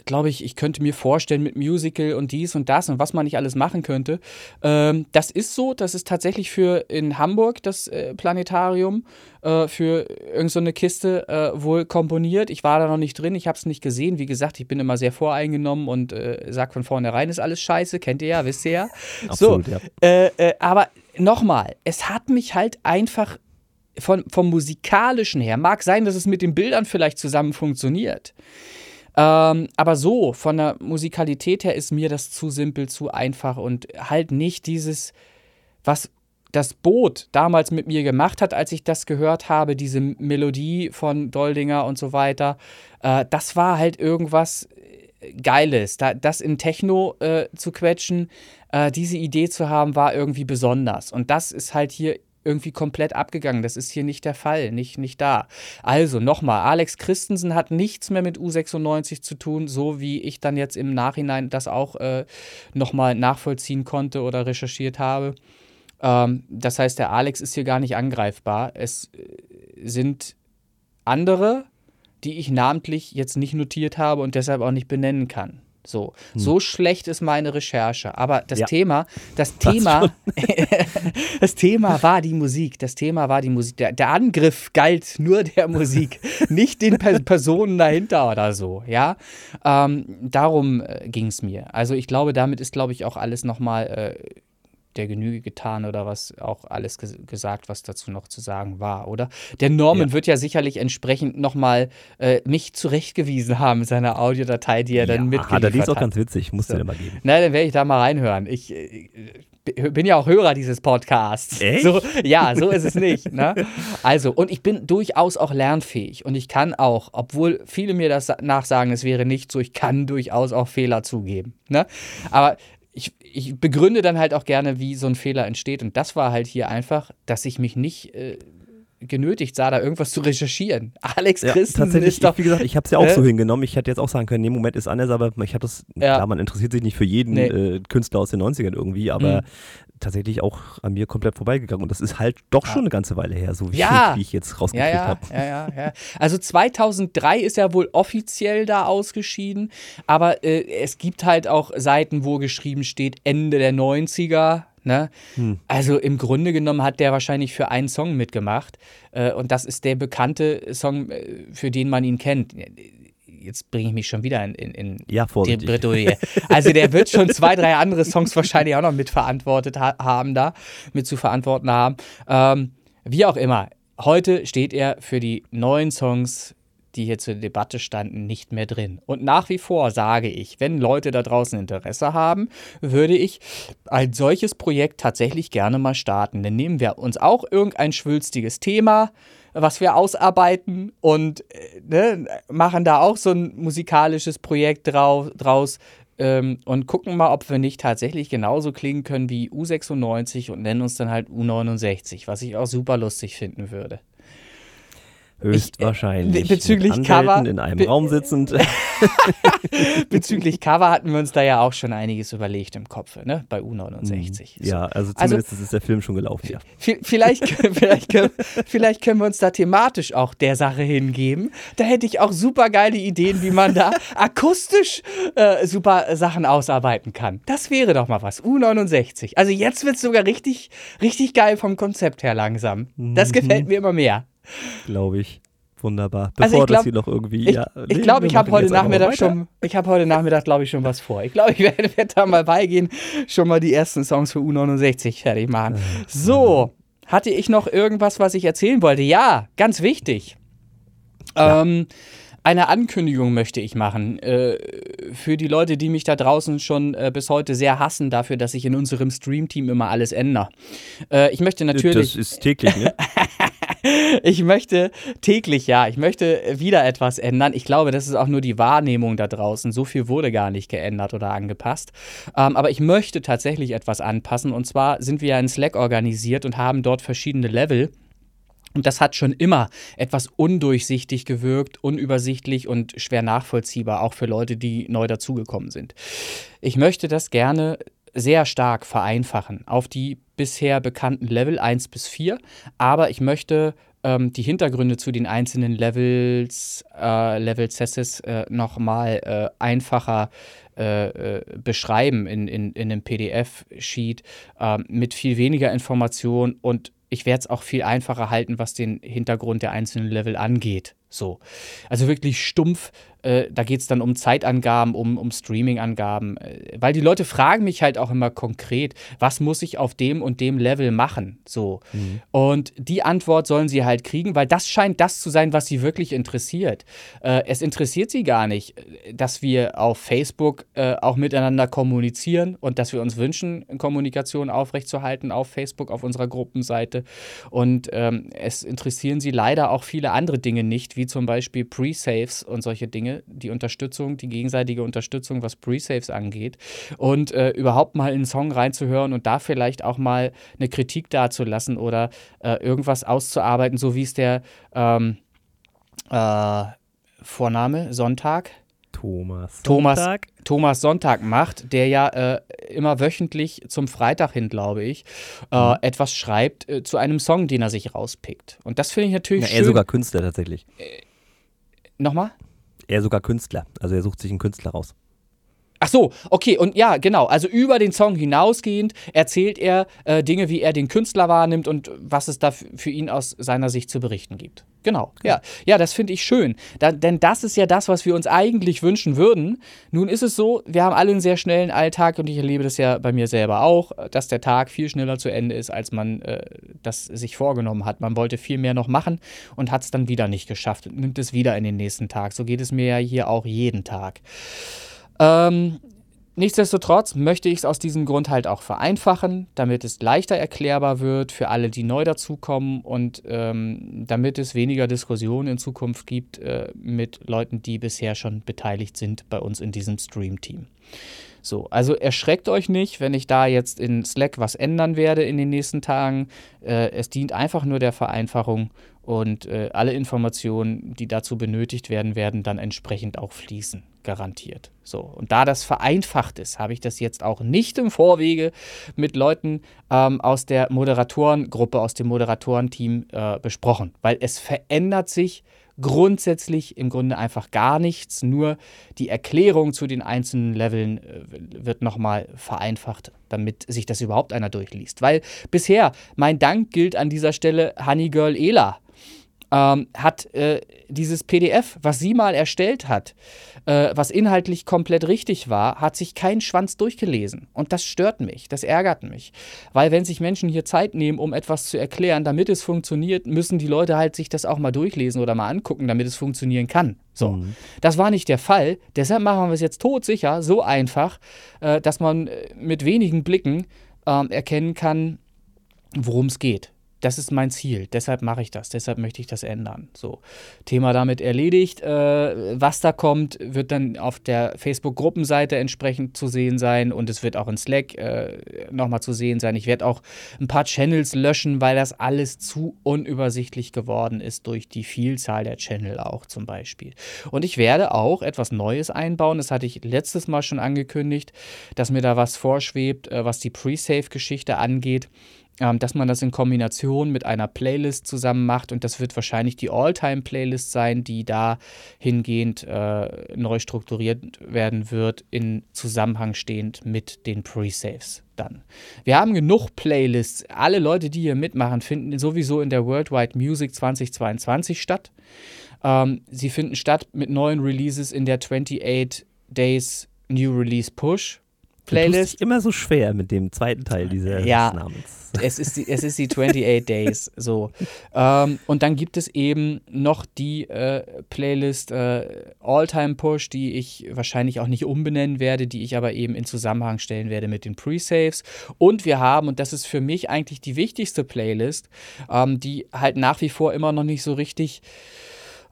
glaube ich, ich könnte mir vorstellen mit Musical und dies und das und was man nicht alles machen könnte. Ähm, das ist so, das ist tatsächlich für in Hamburg das äh, Planetarium äh, für irgendeine so Kiste äh, wohl komponiert. Ich war da noch nicht drin, ich habe es nicht gesehen. Wie gesagt, ich bin immer sehr voreingenommen und äh, sag von vornherein, ist alles scheiße, kennt ihr ja, wisst ihr ja. Absolut, so, ja. Äh, äh, aber nochmal, es hat mich halt einfach von, vom musikalischen her, mag sein, dass es mit den Bildern vielleicht zusammen funktioniert. Ähm, aber so, von der Musikalität her ist mir das zu simpel, zu einfach und halt nicht dieses, was das Boot damals mit mir gemacht hat, als ich das gehört habe, diese Melodie von Doldinger und so weiter, äh, das war halt irgendwas äh, Geiles. Da, das in Techno äh, zu quetschen, äh, diese Idee zu haben, war irgendwie besonders. Und das ist halt hier irgendwie komplett abgegangen. Das ist hier nicht der Fall, nicht, nicht da. Also nochmal, Alex Christensen hat nichts mehr mit U96 zu tun, so wie ich dann jetzt im Nachhinein das auch äh, nochmal nachvollziehen konnte oder recherchiert habe. Ähm, das heißt, der Alex ist hier gar nicht angreifbar. Es äh, sind andere, die ich namentlich jetzt nicht notiert habe und deshalb auch nicht benennen kann. So, hm. so schlecht ist meine Recherche. Aber das ja. Thema, das Thema, das Thema war die Musik. Das Thema war die Musik. Der, der Angriff galt nur der Musik, nicht den per Personen dahinter oder so. Ja, ähm, darum äh, ging es mir. Also ich glaube, damit ist, glaube ich, auch alles nochmal äh, der Genüge getan oder was auch alles ges gesagt, was dazu noch zu sagen war, oder? Der Norman ja. wird ja sicherlich entsprechend nochmal äh, mich zurechtgewiesen haben mit seiner Audiodatei, die er ja, dann mitgeliefert hat. Er ist auch ganz witzig, musst so. du dir mal geben. Na, dann werde ich da mal reinhören. Ich äh, bin ja auch Hörer dieses Podcasts. Echt? So, ja, so ist es nicht. Ne? Also, und ich bin durchaus auch lernfähig und ich kann auch, obwohl viele mir das nachsagen, es wäre nicht so, ich kann durchaus auch Fehler zugeben. Ne? Aber ich, ich begründe dann halt auch gerne, wie so ein Fehler entsteht. Und das war halt hier einfach, dass ich mich nicht äh, genötigt sah, da irgendwas zu recherchieren. Alex ja, Christen tatsächlich, ist doch. wie gesagt, ich habe es ja auch äh? so hingenommen. Ich hätte jetzt auch sagen können, nee, Moment ist anders, aber ich habe das, ja. klar, man interessiert sich nicht für jeden nee. äh, Künstler aus den 90ern irgendwie, aber mhm tatsächlich auch an mir komplett vorbeigegangen. Und das ist halt doch ja. schon eine ganze Weile her, so wie, ja. ich, wie ich jetzt rausgekriegt habe. Ja, ja, ja. Also 2003 ist er wohl offiziell da ausgeschieden, aber äh, es gibt halt auch Seiten, wo geschrieben steht Ende der 90er. Ne? Hm. Also im Grunde genommen hat der wahrscheinlich für einen Song mitgemacht. Äh, und das ist der bekannte Song, äh, für den man ihn kennt jetzt bringe ich mich schon wieder in, in, in ja, die Bredouille. Also der wird schon zwei, drei andere Songs wahrscheinlich auch noch mitverantwortet ha haben da, mit zu verantworten haben. Ähm, wie auch immer, heute steht er für die neuen Songs die hier zur Debatte standen, nicht mehr drin. Und nach wie vor sage ich, wenn Leute da draußen Interesse haben, würde ich ein solches Projekt tatsächlich gerne mal starten. Dann nehmen wir uns auch irgendein schwülstiges Thema, was wir ausarbeiten und äh, ne, machen da auch so ein musikalisches Projekt drau draus ähm, und gucken mal, ob wir nicht tatsächlich genauso klingen können wie U96 und nennen uns dann halt U69, was ich auch super lustig finden würde. Höchstwahrscheinlich. Ich, äh, bezüglich Cover. In einem be Raum sitzend. bezüglich Cover hatten wir uns da ja auch schon einiges überlegt im Kopf, ne? Bei U69. Mhm. Ja, also, also zumindest also, ist der Film schon gelaufen, ja. Vielleicht, vielleicht, können, vielleicht können wir uns da thematisch auch der Sache hingeben. Da hätte ich auch super geile Ideen, wie man da akustisch äh, super Sachen ausarbeiten kann. Das wäre doch mal was. U69. Also jetzt wird es sogar richtig, richtig geil vom Konzept her langsam. Das mhm. gefällt mir immer mehr. Glaube ich. Wunderbar. Also Bevor also glaub, das hier noch irgendwie. Ich glaube, ja, ich, glaub, ich habe heute Nachmittag schon. Ich habe heute Nachmittag, glaube ich, schon was vor. Ich glaube, ich werde werd da mal beigehen, schon mal die ersten Songs für U69 fertig machen. So, hatte ich noch irgendwas, was ich erzählen wollte? Ja, ganz wichtig. Ja. Ähm, eine Ankündigung möchte ich machen äh, für die Leute, die mich da draußen schon äh, bis heute sehr hassen dafür, dass ich in unserem Stream-Team immer alles ändere. Äh, ich möchte natürlich. Das ist täglich, ne? ich möchte täglich, ja, ich möchte wieder etwas ändern. Ich glaube, das ist auch nur die Wahrnehmung da draußen. So viel wurde gar nicht geändert oder angepasst. Ähm, aber ich möchte tatsächlich etwas anpassen. Und zwar sind wir ja in Slack organisiert und haben dort verschiedene Level. Und das hat schon immer etwas undurchsichtig gewirkt, unübersichtlich und schwer nachvollziehbar, auch für Leute, die neu dazugekommen sind. Ich möchte das gerne sehr stark vereinfachen auf die bisher bekannten Level 1 bis 4, aber ich möchte ähm, die Hintergründe zu den einzelnen Levels, äh, Level Cesses äh, nochmal äh, einfacher äh, äh, beschreiben in, in, in einem PDF-Sheet äh, mit viel weniger Information und ich werde es auch viel einfacher halten, was den Hintergrund der einzelnen Level angeht. So. Also wirklich stumpf äh, da geht es dann um Zeitangaben, um, um Streaming-Angaben, äh, weil die Leute fragen mich halt auch immer konkret, was muss ich auf dem und dem Level machen? So. Mhm. Und die Antwort sollen sie halt kriegen, weil das scheint das zu sein, was sie wirklich interessiert. Äh, es interessiert sie gar nicht, dass wir auf Facebook äh, auch miteinander kommunizieren und dass wir uns wünschen, Kommunikation aufrechtzuerhalten auf Facebook, auf unserer Gruppenseite. Und ähm, es interessieren sie leider auch viele andere Dinge nicht, wie zum Beispiel Pre-Saves und solche Dinge die Unterstützung, die gegenseitige Unterstützung, was Pre-Saves angeht. Und äh, überhaupt mal in einen Song reinzuhören und da vielleicht auch mal eine Kritik dazulassen oder äh, irgendwas auszuarbeiten, so wie es der ähm, äh, Vorname Sonntag. Thomas Thomas Sonntag. Thomas Sonntag macht, der ja äh, immer wöchentlich zum Freitag hin, glaube ich, äh, mhm. etwas schreibt äh, zu einem Song, den er sich rauspickt. Und das finde ich natürlich ja, schön. Er sogar Künstler tatsächlich. Äh, nochmal? Er sogar Künstler. Also er sucht sich einen Künstler raus. Ach so, okay, und ja, genau. Also über den Song hinausgehend erzählt er äh, Dinge, wie er den Künstler wahrnimmt und was es da für ihn aus seiner Sicht zu berichten gibt. Genau, ja. Ja, das finde ich schön. Da, denn das ist ja das, was wir uns eigentlich wünschen würden. Nun ist es so, wir haben alle einen sehr schnellen Alltag und ich erlebe das ja bei mir selber auch, dass der Tag viel schneller zu Ende ist, als man äh, das sich vorgenommen hat. Man wollte viel mehr noch machen und hat es dann wieder nicht geschafft und nimmt es wieder in den nächsten Tag. So geht es mir ja hier auch jeden Tag. Ähm, Nichtsdestotrotz möchte ich es aus diesem Grund halt auch vereinfachen, damit es leichter erklärbar wird für alle, die neu dazukommen und ähm, damit es weniger Diskussionen in Zukunft gibt äh, mit Leuten, die bisher schon beteiligt sind bei uns in diesem Stream-Team. So, also erschreckt euch nicht, wenn ich da jetzt in Slack was ändern werde in den nächsten Tagen. Äh, es dient einfach nur der Vereinfachung und äh, alle Informationen, die dazu benötigt werden, werden dann entsprechend auch fließen garantiert. So, und da das vereinfacht ist, habe ich das jetzt auch nicht im Vorwege mit Leuten ähm, aus der Moderatorengruppe, aus dem Moderatorenteam äh, besprochen, weil es verändert sich grundsätzlich im Grunde einfach gar nichts, nur die Erklärung zu den einzelnen Leveln äh, wird nochmal vereinfacht, damit sich das überhaupt einer durchliest. Weil bisher, mein Dank gilt an dieser Stelle Honeygirl Ela ähm, hat äh, dieses PDF, was sie mal erstellt hat, äh, was inhaltlich komplett richtig war, hat sich kein Schwanz durchgelesen. Und das stört mich, das ärgert mich. Weil wenn sich Menschen hier Zeit nehmen, um etwas zu erklären, damit es funktioniert, müssen die Leute halt sich das auch mal durchlesen oder mal angucken, damit es funktionieren kann. So, mhm. das war nicht der Fall. Deshalb machen wir es jetzt todsicher, so einfach, äh, dass man äh, mit wenigen Blicken ähm, erkennen kann, worum es geht das ist mein Ziel. Deshalb mache ich das. Deshalb möchte ich das ändern. So, Thema damit erledigt. Äh, was da kommt, wird dann auf der Facebook-Gruppenseite entsprechend zu sehen sein und es wird auch in Slack äh, nochmal zu sehen sein. Ich werde auch ein paar Channels löschen, weil das alles zu unübersichtlich geworden ist durch die Vielzahl der Channel auch zum Beispiel. Und ich werde auch etwas Neues einbauen. Das hatte ich letztes Mal schon angekündigt, dass mir da was vorschwebt, äh, was die Pre-Save-Geschichte angeht dass man das in Kombination mit einer Playlist zusammen macht und das wird wahrscheinlich die All-Time-Playlist sein, die da hingehend äh, neu strukturiert werden wird, in Zusammenhang stehend mit den Pre-Saves dann. Wir haben genug Playlists. Alle Leute, die hier mitmachen, finden sowieso in der Worldwide Music 2022 statt. Ähm, sie finden statt mit neuen Releases in der 28 Days New Release Push Playlist. immer so schwer mit dem zweiten Teil dieses ja, Namens. Es ist die, es ist die 28 Days. So. Ähm, und dann gibt es eben noch die äh, Playlist äh, All-Time Push, die ich wahrscheinlich auch nicht umbenennen werde, die ich aber eben in Zusammenhang stellen werde mit den Pre-Saves. Und wir haben, und das ist für mich eigentlich die wichtigste Playlist, ähm, die halt nach wie vor immer noch nicht so richtig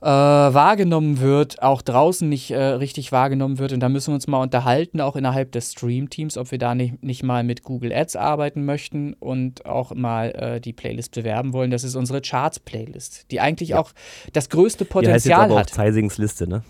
äh, wahrgenommen wird, auch draußen nicht äh, richtig wahrgenommen wird. Und da müssen wir uns mal unterhalten, auch innerhalb des Stream-Teams, ob wir da nicht, nicht mal mit Google Ads arbeiten möchten und auch mal äh, die Playlist bewerben wollen. Das ist unsere Charts-Playlist, die eigentlich ja. auch das größte Potenzial die heißt jetzt aber hat. Auch Zeisings Liste, ne?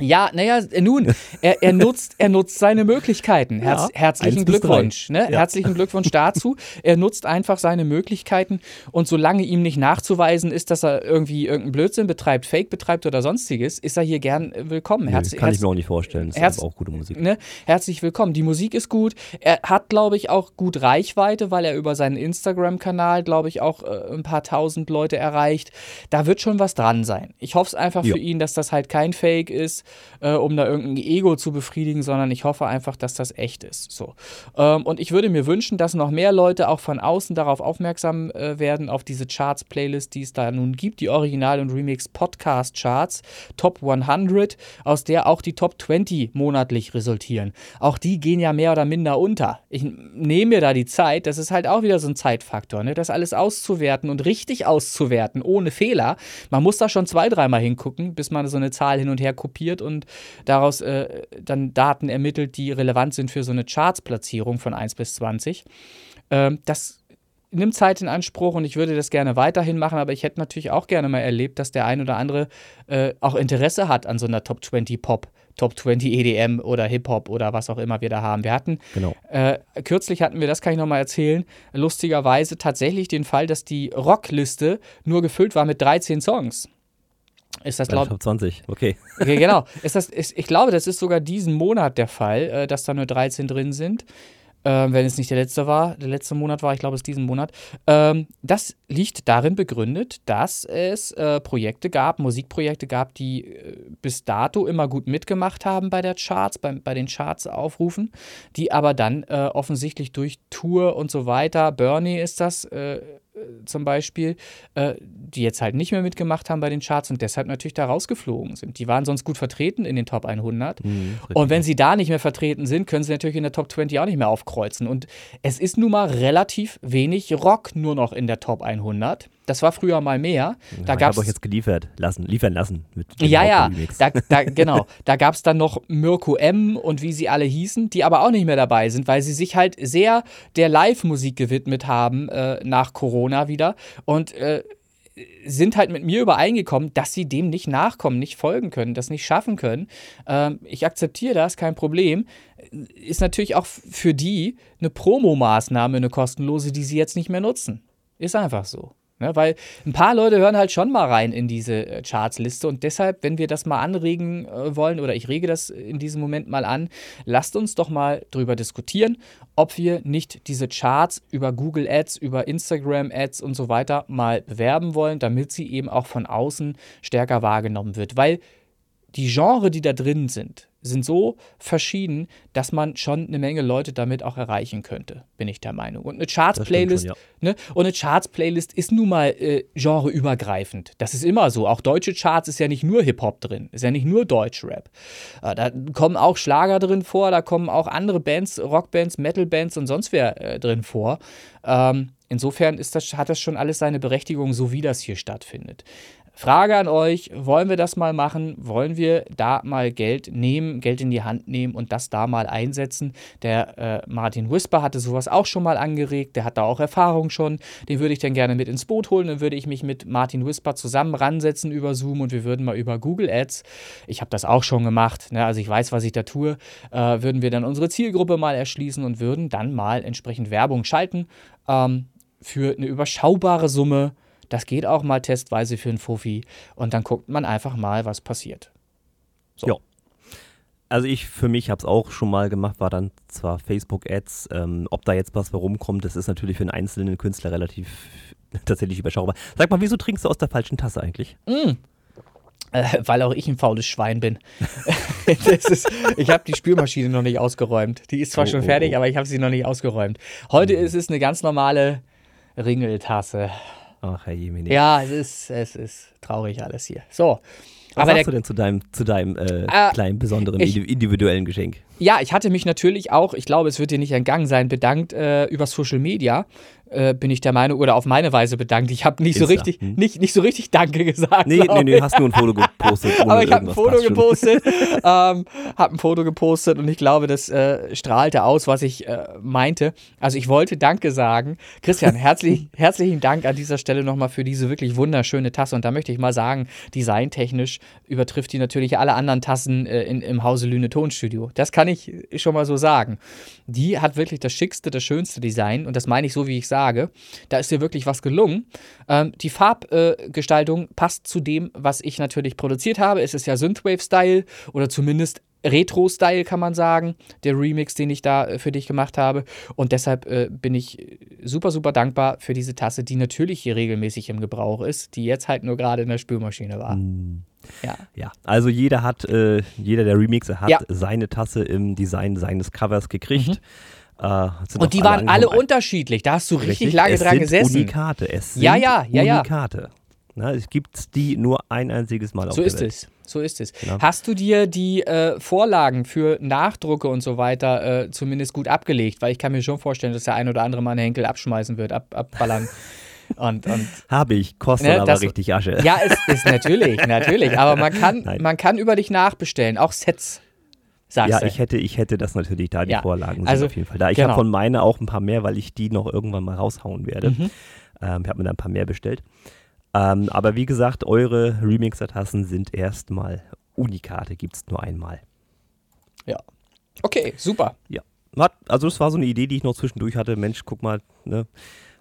Ja, naja, nun, er, er, nutzt, er nutzt seine Möglichkeiten. Herz, ja, herzlichen Glückwunsch. Ne? Ja. Herzlichen Glückwunsch dazu. Er nutzt einfach seine Möglichkeiten und solange ihm nicht nachzuweisen ist, dass er irgendwie irgendeinen Blödsinn betreibt, Fake betreibt oder sonstiges, ist er hier gern willkommen. Herz, nee, kann Herz, ich mir auch nicht vorstellen. Das Herz, ist auch gute Musik. Ne? Herzlich willkommen. Die Musik ist gut. Er hat, glaube ich, auch gut Reichweite, weil er über seinen Instagram-Kanal, glaube ich, auch äh, ein paar tausend Leute erreicht. Da wird schon was dran sein. Ich hoffe es einfach ja. für ihn, dass das halt kein Fake ist äh, um da irgendein Ego zu befriedigen, sondern ich hoffe einfach, dass das echt ist. So. Ähm, und ich würde mir wünschen, dass noch mehr Leute auch von außen darauf aufmerksam äh, werden, auf diese Charts-Playlist, die es da nun gibt, die Original- und Remix-Podcast-Charts, Top 100, aus der auch die Top 20 monatlich resultieren. Auch die gehen ja mehr oder minder unter. Ich nehme mir da die Zeit, das ist halt auch wieder so ein Zeitfaktor, ne? das alles auszuwerten und richtig auszuwerten, ohne Fehler. Man muss da schon zwei, dreimal hingucken, bis man so eine Zahl hin und her kopiert analysiert und daraus äh, dann Daten ermittelt, die relevant sind für so eine Charts-Platzierung von 1 bis 20. Ähm, das nimmt Zeit in Anspruch und ich würde das gerne weiterhin machen, aber ich hätte natürlich auch gerne mal erlebt, dass der ein oder andere äh, auch Interesse hat an so einer Top 20 Pop. Top 20 EDM oder Hip-Hop oder was auch immer wir da haben. Wir hatten, genau. äh, kürzlich hatten wir, das kann ich nochmal erzählen, lustigerweise tatsächlich den Fall, dass die Rockliste nur gefüllt war mit 13 Songs Ist das laut Top 20, okay. Okay, genau. Ist das, ist, ich glaube, das ist sogar diesen Monat der Fall, äh, dass da nur 13 drin sind. Ähm, wenn es nicht der letzte war, der letzte Monat war, ich glaube, es ist diesen Monat. Ähm, das liegt darin begründet, dass es äh, Projekte gab, Musikprojekte gab, die äh, bis dato immer gut mitgemacht haben bei der Charts, bei, bei den Charts aufrufen, die aber dann äh, offensichtlich durch Tour und so weiter, Bernie ist das, äh, zum Beispiel, äh, die jetzt halt nicht mehr mitgemacht haben bei den Charts und deshalb natürlich da rausgeflogen sind. Die waren sonst gut vertreten in den Top 100. Mhm, und wenn sie da nicht mehr vertreten sind, können sie natürlich in der Top 20 auch nicht mehr aufkreuzen. Und es ist nun mal relativ wenig Rock nur noch in der Top 100. Das war früher mal mehr. Da ich gab habe euch jetzt geliefert lassen, liefern lassen. Mit ja, ja, da, da, genau. Da gab es dann noch Mirko M. und wie sie alle hießen, die aber auch nicht mehr dabei sind, weil sie sich halt sehr der Live-Musik gewidmet haben äh, nach Corona wieder und äh, sind halt mit mir übereingekommen, dass sie dem nicht nachkommen, nicht folgen können, das nicht schaffen können. Ähm, ich akzeptiere das, kein Problem. Ist natürlich auch für die eine Promomaßnahme, eine kostenlose, die sie jetzt nicht mehr nutzen. Ist einfach so. Ne, weil ein paar Leute hören halt schon mal rein in diese äh, Chartsliste und deshalb, wenn wir das mal anregen äh, wollen oder ich rege das in diesem Moment mal an, lasst uns doch mal drüber diskutieren, ob wir nicht diese Charts über Google Ads, über Instagram Ads und so weiter mal bewerben wollen, damit sie eben auch von außen stärker wahrgenommen wird. Weil die Genre, die da drin sind, sind so verschieden, dass man schon eine Menge Leute damit auch erreichen könnte, bin ich der Meinung. Und eine Charts-Playlist, ja. ne? Und eine Charts-Playlist ist nun mal äh, genreübergreifend. Das ist immer so. Auch deutsche Charts ist ja nicht nur Hip-Hop drin, ist ja nicht nur Deutschrap. Äh, da kommen auch Schlager drin vor, da kommen auch andere Bands, Rockbands, Metal-Bands und sonst wer äh, drin vor. Ähm, insofern ist das, hat das schon alles seine Berechtigung, so wie das hier stattfindet. Frage an euch, wollen wir das mal machen? Wollen wir da mal Geld nehmen, Geld in die Hand nehmen und das da mal einsetzen? Der äh, Martin Whisper hatte sowas auch schon mal angeregt, der hat da auch Erfahrung schon. Den würde ich dann gerne mit ins Boot holen. Dann würde ich mich mit Martin Whisper zusammen ransetzen über Zoom und wir würden mal über Google Ads, ich habe das auch schon gemacht, ne, also ich weiß, was ich da tue, äh, würden wir dann unsere Zielgruppe mal erschließen und würden dann mal entsprechend Werbung schalten ähm, für eine überschaubare Summe das geht auch mal testweise für einen Fuffi und dann guckt man einfach mal, was passiert. So. Ja. Also ich für mich habe es auch schon mal gemacht, war dann zwar Facebook-Ads, ähm, ob da jetzt was rumkommt, das ist natürlich für einen einzelnen Künstler relativ tatsächlich überschaubar. Sag mal, wieso trinkst du aus der falschen Tasse eigentlich? Mm. Äh, weil auch ich ein faules Schwein bin. ist, ich habe die Spülmaschine noch nicht ausgeräumt. Die ist zwar Oh, schon oh, fertig, oh. aber ich habe sie noch nicht ausgeräumt. Heute Mhm. ist es eine ganz normale Ringeltasse. Ach, Herr Jemini. Ja, es ist, es ist traurig alles hier. So. Was aber der, sagst du denn zu deinem, zu deinem äh, Äh, kleinen, besonderen, ich- indi- individuellen Geschenk? Ja, ich hatte mich natürlich auch, ich glaube, es wird dir nicht entgangen sein, bedankt äh, über Social Media, äh, bin ich der Meinung, oder auf meine Weise bedankt. Ich habe nicht so Insta, richtig, hm? nicht, nicht so richtig Danke gesagt. Nee, nee, nee, hast nur ein Foto gepostet. Aber ich habe ein Foto gepostet, ähm, habe ein Foto gepostet und ich glaube, das äh, strahlte aus, was ich äh, meinte. Also ich wollte Danke sagen. Christian, herzlich, herzlichen Dank an dieser Stelle nochmal für diese wirklich wunderschöne Tasse. Und da möchte ich mal sagen, designtechnisch übertrifft die natürlich alle anderen Tassen äh, in, im Hause Lüne Tonstudio. Das kann ich schon mal so sagen. Die hat wirklich das schickste, das schönste Design und das meine ich so, wie ich sage. Da ist dir wirklich was gelungen. Ähm, die Farbgestaltung äh, passt zu dem, was ich natürlich produziert habe. Es ist ja Synthwave-Style oder zumindest Retro-Style, kann man sagen. Der Remix, den ich da äh, für dich gemacht habe. Und deshalb äh, bin ich super, super dankbar für diese Tasse, die natürlich hier regelmäßig im Gebrauch ist, die jetzt halt nur gerade in der Spülmaschine war. Hm. Ja. Ja, also jeder hat, äh, jeder der Remixer hat Ja. seine Tasse im Design seines Covers gekriegt. Äh, Und die auch waren alle unterschiedlich. Da hast du richtig, Richtig, lange es dran sind gesessen. Unikate. Es sind Ja, ja, ja, ja. Unikate. Na, es gibt die nur ein einziges Mal auf So ist Welt. es. So ist es. Ja. Hast du dir die äh, Vorlagen für Nachdrucke und so weiter äh, zumindest gut abgelegt? Weil ich kann mir schon vorstellen, dass der ein oder andere mal einen Henkel abschmeißen wird, ab, abballern. Und, und Habe ich, kostet Ne, aber das- richtig Asche. ja, es ist natürlich, natürlich. Aber man kann, Nein. man kann über dich nachbestellen, auch Sets. Sagst Ja, ich hätte, ich hätte das natürlich da, die Ja, Vorlagen sind also, auf jeden Fall da. Ich genau. habe von meiner auch ein paar mehr, weil ich die noch irgendwann mal raushauen werde. Mhm. Ähm, ich habe mir da ein paar mehr bestellt. Ähm, aber wie gesagt, eure Remixer-Tassen sind erstmal Unikate, gibt es nur einmal. Okay, super. Ja. Also das war so eine Idee, die ich noch zwischendurch hatte. Mensch, guck mal, ne?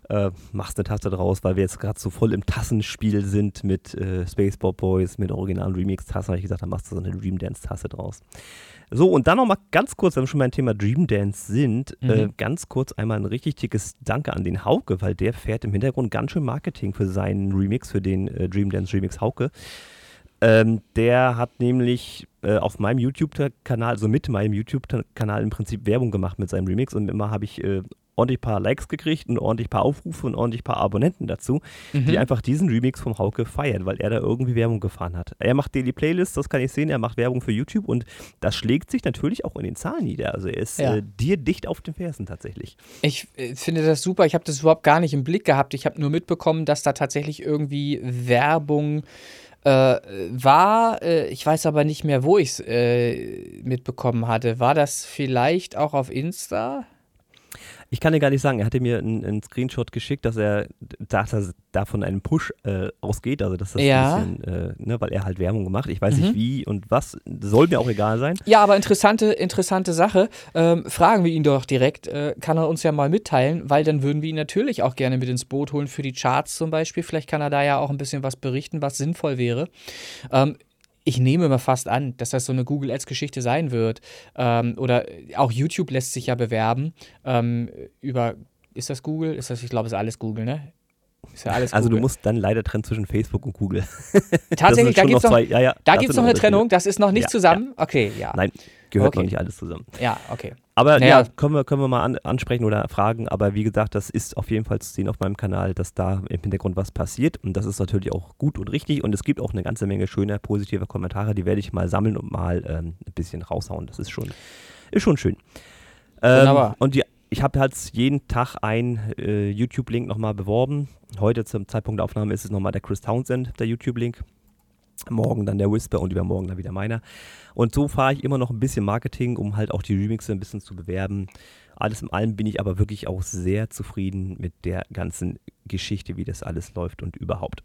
Äh, machst eine Tasse draus, weil wir jetzt gerade so voll im Tassenspiel sind mit äh, Spaceball Boys, mit originalen Remix-Tassen, habe ich gesagt, dann machst du so eine Dream Dance-Tasse draus. So, und dann nochmal ganz kurz, wenn wir schon beim Thema Dream Dance sind, Mhm. äh, ganz kurz einmal ein richtig dickes Danke an den Hauke, weil der fährt im Hintergrund ganz schön Marketing für seinen Remix, für den äh, Dream Dance Remix Hauke. Ähm, der hat nämlich äh, auf meinem YouTube-Kanal, also mit meinem YouTube-Kanal im Prinzip Werbung gemacht mit seinem Remix und immer habe ich äh, ordentlich paar Likes gekriegt und ordentlich paar Aufrufe und ordentlich paar Abonnenten dazu, Mhm. die einfach diesen Remix vom Hauke feiern, weil er da irgendwie Werbung gefahren hat. Er macht Daily Playlists, das kann ich sehen, er macht Werbung für YouTube und das schlägt sich natürlich auch in den Zahlen nieder. Also er ist Ja. äh, dir dicht auf den Fersen tatsächlich. Ich äh, finde das super. Ich habe das überhaupt gar nicht im Blick gehabt. Ich habe nur mitbekommen, dass da tatsächlich irgendwie Werbung äh, war. Äh, ich weiß aber nicht mehr, wo ich es äh, mitbekommen hatte. War das vielleicht auch auf Insta? Ich kann dir gar nicht sagen, er hatte mir einen, einen Screenshot geschickt, dass er, dass er da von einem Push äh, ausgeht, also dass das Ja. ein bisschen, äh, ne, weil er halt Werbung gemacht. Ich weiß Mhm. nicht wie und was, soll mir auch egal sein. Ja, aber interessante, interessante Sache. Ähm, fragen wir ihn doch direkt. Äh, kann er uns ja mal mitteilen, weil dann würden wir ihn natürlich auch gerne mit ins Boot holen für die Charts zum Beispiel. Vielleicht kann er da ja auch ein bisschen was berichten, was sinnvoll wäre. Ähm, ich nehme mal fast an, dass das so eine Google Ads-Geschichte sein wird. Ähm, oder auch YouTube lässt sich ja bewerben ähm, über. Ist das Google? Ist das, ich glaube, es ist alles Google, ne? Ist ja alles Also du musst dann leider trennen zwischen Facebook und Google. Tatsächlich, da gibt es noch zwei- ja, ja, da gibt's noch eine. Trennung. Das ist noch nicht zusammen. Okay, ja. Nein, gehört Okay. noch nicht alles zusammen. Ja, okay. Aber Naja. ja, können wir, können wir mal an, ansprechen oder fragen. Aber wie gesagt, das ist auf jeden Fall zu sehen auf meinem Kanal, dass da im Hintergrund was passiert. Und das ist natürlich auch gut und richtig. Und es gibt auch eine ganze Menge schöner, positiver Kommentare. Die werde ich mal sammeln und mal ähm, ein bisschen raushauen. Das ist schon, ist schon schön. Ähm, Wunderbar. und die, ich habe halt jeden Tag einen äh, YouTube-Link nochmal beworben. Heute zum Zeitpunkt der Aufnahme ist es nochmal der Chris Townsend, der YouTube-Link. Morgen dann der Whisper und übermorgen dann wieder meiner. Und so fahre ich immer noch ein bisschen Marketing, um halt auch die Remixe ein bisschen zu bewerben. Alles in allem bin ich aber wirklich auch sehr zufrieden mit der ganzen Geschichte, wie das alles läuft und überhaupt.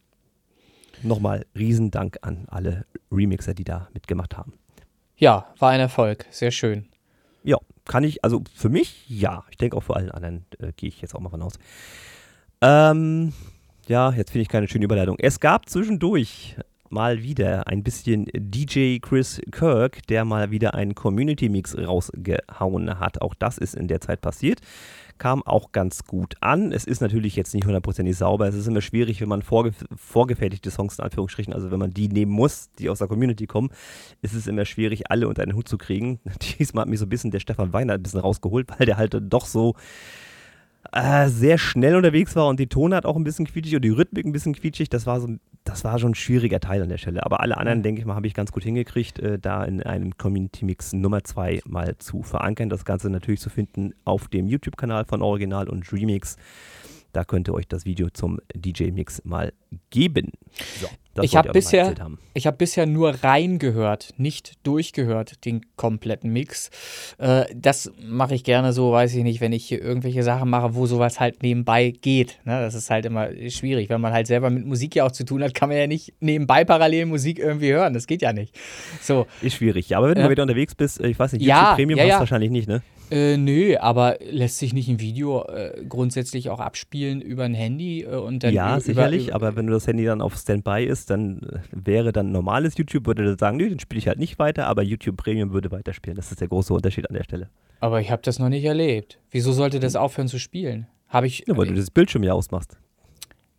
Nochmal Riesendank an alle Remixer, die da mitgemacht haben. Ja, war ein Erfolg. Sehr schön. Ja, kann ich, also für mich ja. Ich denke auch für allen anderen äh, gehe ich jetzt auch mal von aus. Ähm, ja, jetzt finde ich keine schöne Überleitung. Es gab zwischendurch mal wieder ein bisschen DJ Chris Kirk, der mal wieder einen Community-Mix rausgehauen hat. Auch das ist in der Zeit passiert. Kam auch ganz gut an. Es ist natürlich jetzt nicht hundertprozentig sauber. Es ist immer schwierig, wenn man vorge vorgefertigte Songs in Anführungsstrichen, also wenn man die nehmen muss, die aus der Community kommen, ist es immer schwierig, alle unter einen Hut zu kriegen. Diesmal hat mich so ein bisschen der Stefan Weiner ein bisschen rausgeholt, weil der halt doch so äh, sehr schnell unterwegs war und die Tonart auch ein bisschen quietschig und die Rhythmik ein bisschen quietschig. Das war so, das war schon ein schwieriger Teil an der Stelle. Aber alle anderen, denke ich mal, habe ich ganz gut hingekriegt, äh, da in einem Community Mix Nummer 2 mal zu verankern. Das Ganze natürlich zu finden auf dem YouTube-Kanal von Original und Remix. Da könnt ihr euch das Video zum DJ-Mix mal geben. So, das Ich habe bisher, ich habe bisher nur reingehört, nicht durchgehört, den kompletten Mix. Äh, das mache ich gerne so, weiß ich nicht, wenn ich hier irgendwelche Sachen mache, wo sowas halt nebenbei geht. Ne? Das ist halt immer schwierig. Wenn man halt selber mit Musik ja auch zu tun hat, kann man ja nicht nebenbei parallel Musik irgendwie hören. Das geht ja nicht. So, Ist schwierig. Ja, aber wenn du Ja. mal wieder unterwegs bist, äh, ich weiß nicht, Ja, YouTube Premium ja, hast du ja. wahrscheinlich nicht, ne? Äh, nö, aber lässt sich nicht ein Video äh, grundsätzlich auch abspielen über ein Handy äh, und dann ja, ü- sicherlich, über, aber wenn du das Handy dann auf Standby ist, dann äh, wäre dann normales YouTube, würde dann sagen, nö, den spiele ich halt nicht weiter, aber YouTube Premium würde weiterspielen. Das ist der große Unterschied an der Stelle. aber ich habe das noch nicht erlebt. Wieso sollte das aufhören zu spielen? Habe ich Ja, weil du das Bildschirm ja ausmachst.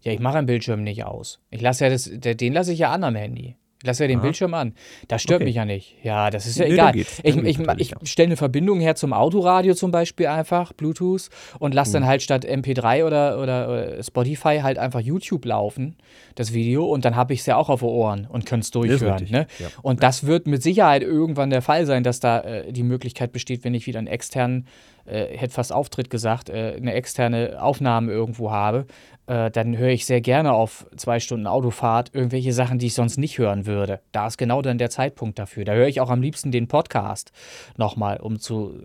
Ja, ich mache einen Bildschirm nicht aus. Ich lasse ja das, den lasse ich ja an am Handy. Ich lasse ja den Aha. Bildschirm an. Das stört Okay. mich ja nicht. Ja, das ist ja Nee, egal. Ich, ich, ich stelle eine Verbindung her zum Autoradio zum Beispiel einfach, Bluetooth, und lasse Mhm. dann halt statt MP3 oder, oder, oder Spotify halt einfach YouTube laufen, das Video, und dann habe ich es ja auch auf den Ohren und kann es durchhören. Ne? ja. Und das wird mit Sicherheit irgendwann der Fall sein, dass da äh, die Möglichkeit besteht, wenn ich wieder einen externen, äh, hätte fast Auftritt gesagt, äh, eine externe Aufnahme irgendwo habe, äh, dann höre ich sehr gerne auf zwei Stunden Autofahrt irgendwelche Sachen, die ich sonst nicht hören würde. Da ist genau dann der Zeitpunkt dafür. Da höre ich auch am liebsten den Podcast nochmal, um zu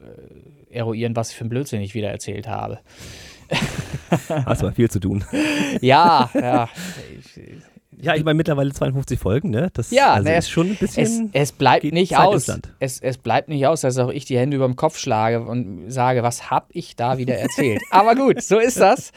äh, eruieren, was für ein Blödsinn ich wieder erzählt habe. Hast aber viel zu tun. Ja, ja. Ja, ich meine mittlerweile 52 Folgen, ne? Das Ja, also ne, ist schon ein Es, bisschen. es bleibt geht nicht Zeit aus. Es, es bleibt nicht aus, dass auch ich die Hände über dem Kopf schlage und sage, was hab ich da wieder erzählt? Aber gut, so ist das.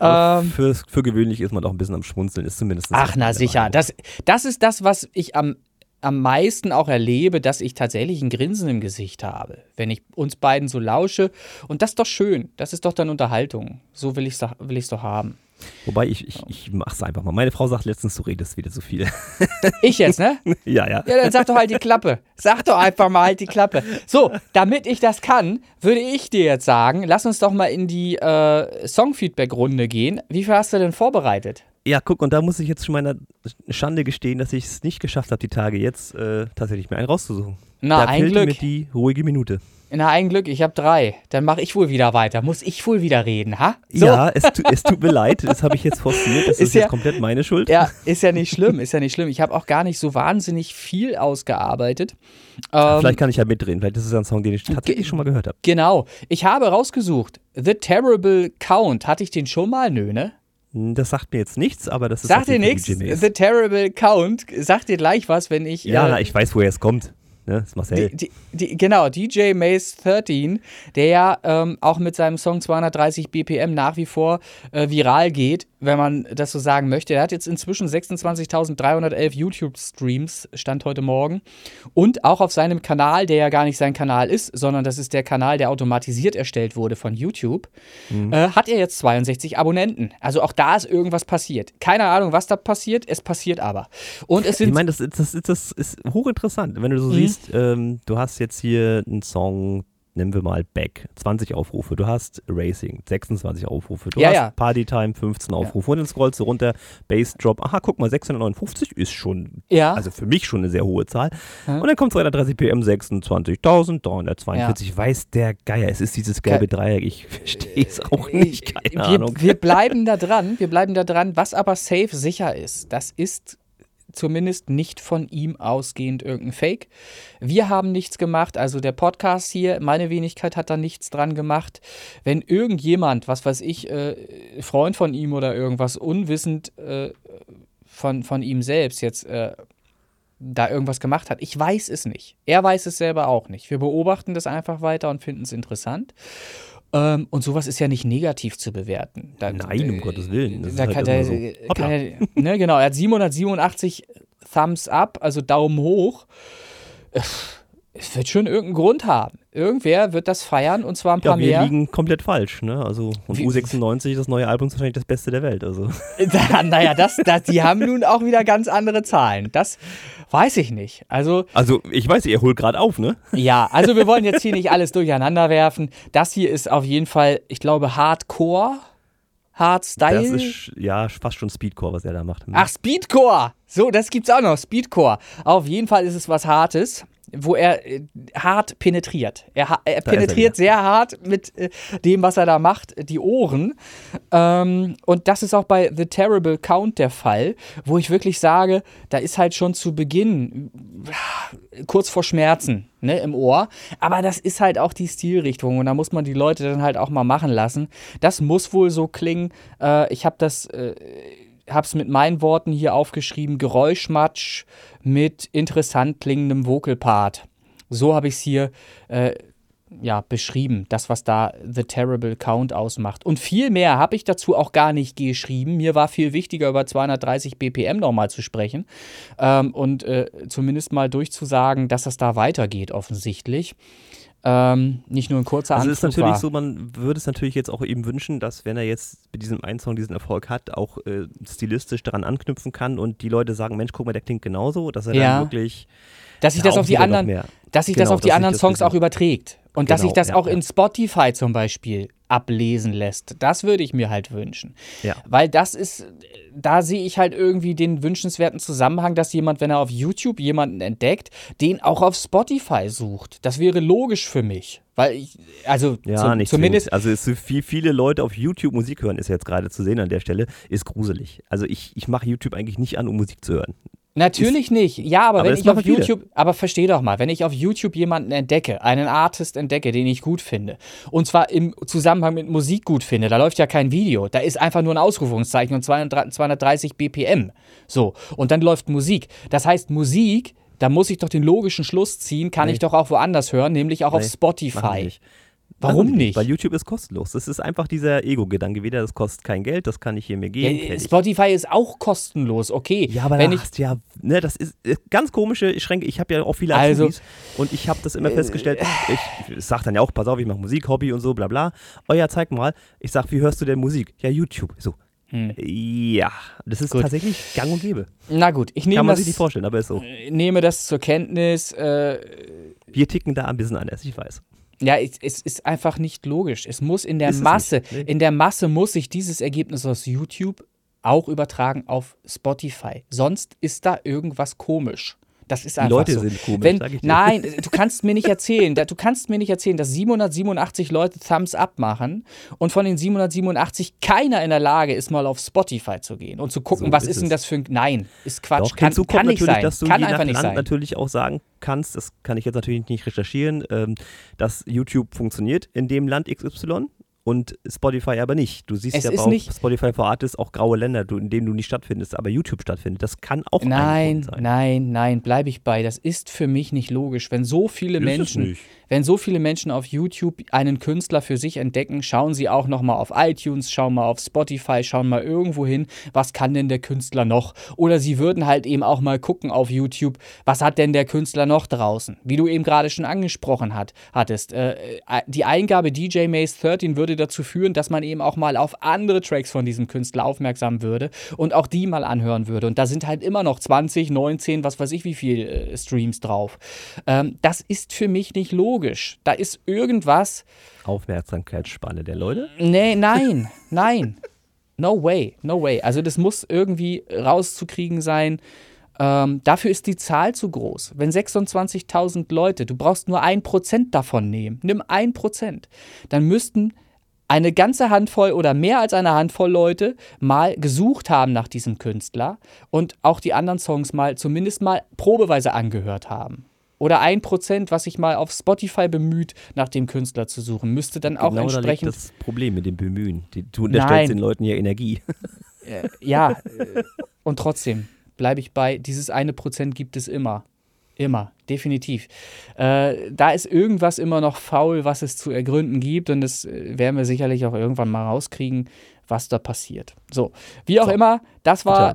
Ähm, für, für gewöhnlich ist man doch ein bisschen am Schmunzeln, ist zumindest. Ach, na sicher. Das, das ist das, was ich am, am meisten auch erlebe, dass ich tatsächlich ein Grinsen im Gesicht habe, wenn ich uns beiden so lausche. Und das ist doch schön. Das ist doch dann Unterhaltung. So will ich es will doch haben. Wobei ich, ich, ich mach's einfach mal. Meine Frau sagt letztens, du redest wieder so viel. Ich jetzt, ne? ja, ja. Ja, dann sag doch halt die Klappe. Sag doch einfach mal halt die Klappe. So, damit ich das kann, würde ich dir jetzt sagen, lass uns doch mal in die äh, Song-Feedback-Runde gehen. Wie viel hast du denn vorbereitet? Ja, guck, und da muss ich jetzt schon meiner Schande gestehen, dass ich es nicht geschafft habe, die Tage jetzt äh, tatsächlich mir einen rauszusuchen. Na, da ein fehlt Glück. mir die ruhige Minute. Na, ein Glück, ich habe drei. Dann mache ich wohl wieder weiter. Muss ich wohl wieder reden, ha? So. Ja, es, tu, es tut mir leid, das habe ich jetzt forciert. Das ist, Ist ja- jetzt komplett meine Schuld. Ja, ist ja nicht schlimm, ist ja nicht schlimm. Ich habe auch gar nicht so wahnsinnig viel ausgearbeitet. Ähm, Vielleicht kann ich ja mitdrehen. Vielleicht ist es ein Song, den ich tatsächlich schon mal gehört habe. Genau. Ich habe rausgesucht, The Terrible Count. Hatte ich den schon mal? Nö, ne? Das sagt mir jetzt nichts, aber das ist Sagt dir nichts? The Terrible Count. Sagt dir gleich was, wenn ich. Ja, äh, na, ich weiß, woher es kommt. Ne? Das ist Marcel. Die, die, genau, DJ Mace 13, der ja ähm, auch mit seinem Song 230 BPM nach wie vor äh, viral geht, wenn man das so sagen möchte. Er hat jetzt inzwischen 26.311 YouTube-Streams, stand heute Morgen. Und auch auf seinem Kanal, der ja gar nicht sein Kanal ist, sondern das ist der Kanal, der automatisiert erstellt wurde von YouTube, äh, hat er jetzt 62 Abonnenten. Also auch da ist irgendwas passiert. Keine Ahnung, was da passiert, es passiert aber. Und es Ich sind meine, das, das, das, ist hochinteressant. Wenn du Mhm. so siehst, ähm, du hast jetzt hier einen Song, nehmen wir mal Back, 20 Aufrufe. Du hast Racing, 26 Aufrufe. Du Ja, hast ja. Partytime, 15 Aufrufe. Und dann scrollst du runter, Bass Drop. Aha, guck mal, 659 ist schon, Ja. also für mich schon eine sehr hohe Zahl. Ja. Und dann kommt 230 PM, 26.342. Weiß der Geier, es ist dieses gelbe Ge- Dreieck. Ich verstehe es auch nicht, keine wir, Ahnung. Wir bleiben da dran, wir bleiben da dran. Was aber safe sicher ist, das ist zumindest nicht von ihm ausgehend irgendein Fake. Wir haben nichts gemacht, also der Podcast hier, meine Wenigkeit hat da nichts dran gemacht. Wenn irgendjemand, was weiß ich, äh, Freund von ihm oder irgendwas unwissend äh, von, von ihm selbst jetzt äh, da irgendwas gemacht hat. Ich weiß es nicht. Er weiß es selber auch nicht. Wir beobachten das einfach weiter und finden es interessant. Ähm, und sowas ist ja nicht negativ zu bewerten. Da, Nein, um Gottes Willen. Das da ist kann, halt der, so. Hoppla. kann er, ne, genau, er hat 787 Thumbs up, also Daumen hoch. Es wird schon irgendeinen Grund haben. Irgendwer wird das feiern und zwar ein paar Ja, wir mehr. liegen komplett falsch, ne? Also und Wie- U96, das neue Album ist wahrscheinlich das Beste der Welt. Also Da- naja, das, das, die haben nun auch wieder ganz andere Zahlen. Das weiß ich nicht. Also, Also, ich weiß, ihr holt gerade auf, ne? ja, also wir wollen jetzt hier nicht alles durcheinander werfen. Das hier ist auf jeden Fall, ich glaube, Hardcore. Hardstyle. Das ist ja fast schon Speedcore, was er da macht. Ach, Speedcore. So, das gibt's auch noch. Speedcore. Auf jeden Fall ist es was Hartes, wo er äh, hart penetriert. Er, er er penetriert sehr hart mit äh, dem, was er da macht, die Ohren. Ähm, und das ist auch bei The Terrible Count der Fall, wo ich wirklich sage, da ist halt schon zu Beginn äh, kurz vor Schmerzen ne, im Ohr. Aber das ist halt auch die Stilrichtung und da muss man die Leute dann halt auch mal machen lassen. Das muss wohl so klingen. Äh, ich habe das. Äh, hab's mit meinen Worten hier aufgeschrieben, Geräuschmatsch mit interessant klingendem Vocalpart. So habe ich es hier äh, ja, beschrieben, das, was da The Terrible Count ausmacht. Und viel mehr habe ich dazu auch gar nicht geschrieben. Mir war viel wichtiger, über 230 BPM nochmal zu sprechen ähm, und äh, zumindest mal durchzusagen, dass das da weitergeht, offensichtlich. Ähm, nicht nur ein kurzer Also es ist Anflug natürlich war. so, man würde es natürlich jetzt auch eben wünschen, dass wenn er jetzt mit diesem einen Song diesen Erfolg hat, auch äh, stilistisch daran anknüpfen kann und die Leute sagen, Mensch, guck mal, der klingt genauso, dass er Ja. dann wirklich dass sich das auf die anderen, dass sich das Genau, auf die dass anderen das Songs auch überträgt und dass Genau, sich das ja, auch ja. in Spotify zum Beispiel ablesen lässt. Das würde ich mir halt wünschen. Ja. Weil das ist, da sehe ich halt irgendwie den wünschenswerten Zusammenhang, dass jemand, wenn er auf YouTube jemanden entdeckt, den auch auf Spotify sucht. Das wäre logisch für mich. Weil ich, also Ja, zum, zumindest, zwingend. Also viel, viele Leute auf YouTube Musik hören, ist jetzt gerade zu sehen an der Stelle, ist gruselig. Also ich, ich mache YouTube eigentlich nicht an, um Musik zu hören. Natürlich nicht. Ja, aber, aber wenn ich auf machen viele. YouTube, aber versteh doch mal, wenn ich auf YouTube jemanden entdecke, einen Artist entdecke, den ich gut finde, und zwar im Zusammenhang mit Musik gut finde, da läuft ja kein Video, da ist einfach nur ein Ausrufungszeichen und 200 230 BPM. So, und dann läuft Musik. Das heißt, Musik, da muss ich doch den logischen Schluss ziehen, kann Nee. ich doch auch woanders hören, nämlich auch auf Nee, Machen Spotify. Warum nicht? Weil YouTube ist kostenlos. Das ist einfach dieser Ego-Gedanke wieder, das kostet kein Geld, das kann ich hier mir geben. Ja. Spotify ist auch kostenlos, okay. Ja, aber wenn ich, hast ja, ne, das ist äh, ganz komische Schränke. Ich habe ja auch viele Also- Azubis und ich habe das immer festgestellt. Ich, ich sag dann ja auch, pass auf, ich mache Musik, Hobby und so, bla bla. Oh ja, zeig mal. Ich sag, wie hörst du denn Musik? Ja, YouTube. So, Hm. ja, das ist Gut. tatsächlich gang und gäbe. na gut, ich Kann nehme man das, sich nicht vorstellen, aber ist so. nehme das zur Kenntnis. Äh, Wir ticken da ein bisschen anders, ich weiß. Ja, es, es ist einfach nicht logisch. Es muss in der Ist Masse, nee. in der Masse muss sich dieses Ergebnis aus YouTube auch übertragen auf Spotify. Sonst ist da irgendwas komisch. Das ist Die einfach Leute so. sind komisch, Wenn, sag ich dir. nein, du kannst mir nicht erzählen, da- du kannst mir nicht erzählen, dass 787 Leute Thumbs up machen und von den 787 keiner in der Lage ist, mal auf Spotify zu gehen und zu gucken, So was ist ist denn das für ein. Nein, ist Quatsch. Doch, kann, kann nicht sein. dass du kann einfach nicht Land sein. natürlich auch sagen kannst, das kann ich jetzt natürlich nicht recherchieren, ähm, dass YouTube funktioniert in dem Land XY und Spotify aber nicht. Du siehst Es ja ist aber auf nicht- Spotify for Artists auch graue Länder, du, in denen du nicht stattfindest, aber YouTube stattfindet. Das kann auch ein Nein, Grund sein. nein, nein, bleibe ich bei. Das ist für mich nicht logisch. Wenn so viele Ist es Menschen, nicht. Wenn so viele Menschen auf YouTube einen Künstler für sich entdecken, schauen sie auch noch mal auf iTunes, schauen mal auf Spotify, schauen mal irgendwo hin, was kann denn der Künstler noch? Oder sie würden halt eben auch mal gucken auf YouTube, was hat denn der Künstler noch draußen? Wie du eben gerade schon angesprochen hat, hattest. Äh, äh, die Eingabe DJ Maze 13 würde dazu führen, dass man eben auch mal auf andere Tracks von diesem Künstler aufmerksam würde und auch die mal anhören würde. Und da sind halt immer noch 20, 19, was weiß ich, wie viel äh, Streams drauf. Ähm, das ist für mich nicht logisch. Da ist irgendwas. Aufmerksamkeitsspanne der Leute. Nee, nein, nein. No way, no way. Also das muss irgendwie rauszukriegen sein. Ähm, dafür ist die Zahl zu groß. Wenn 26.000 Leute, du brauchst nur ein Prozent davon nehmen, nimm ein Prozent, dann müssten eine ganze Handvoll oder mehr als eine Handvoll Leute mal gesucht haben nach diesem Künstler und auch die anderen Songs mal zumindest mal probeweise angehört haben. Oder ein Prozent, was sich mal auf Spotify bemüht, nach dem Künstler zu suchen, müsste dann auch genau da liegt entsprechend das Problem mit dem Bemühen. Die, du unterstellst den Leuten ja Energie. Äh, ja, äh, und trotzdem bleibe ich bei, dieses eine Prozent gibt es immer. Immer, definitiv. Äh, da ist irgendwas immer noch faul, was es zu ergründen gibt und das äh, werden wir sicherlich auch irgendwann mal rauskriegen, was da passiert. So, wie auch So. immer, das war,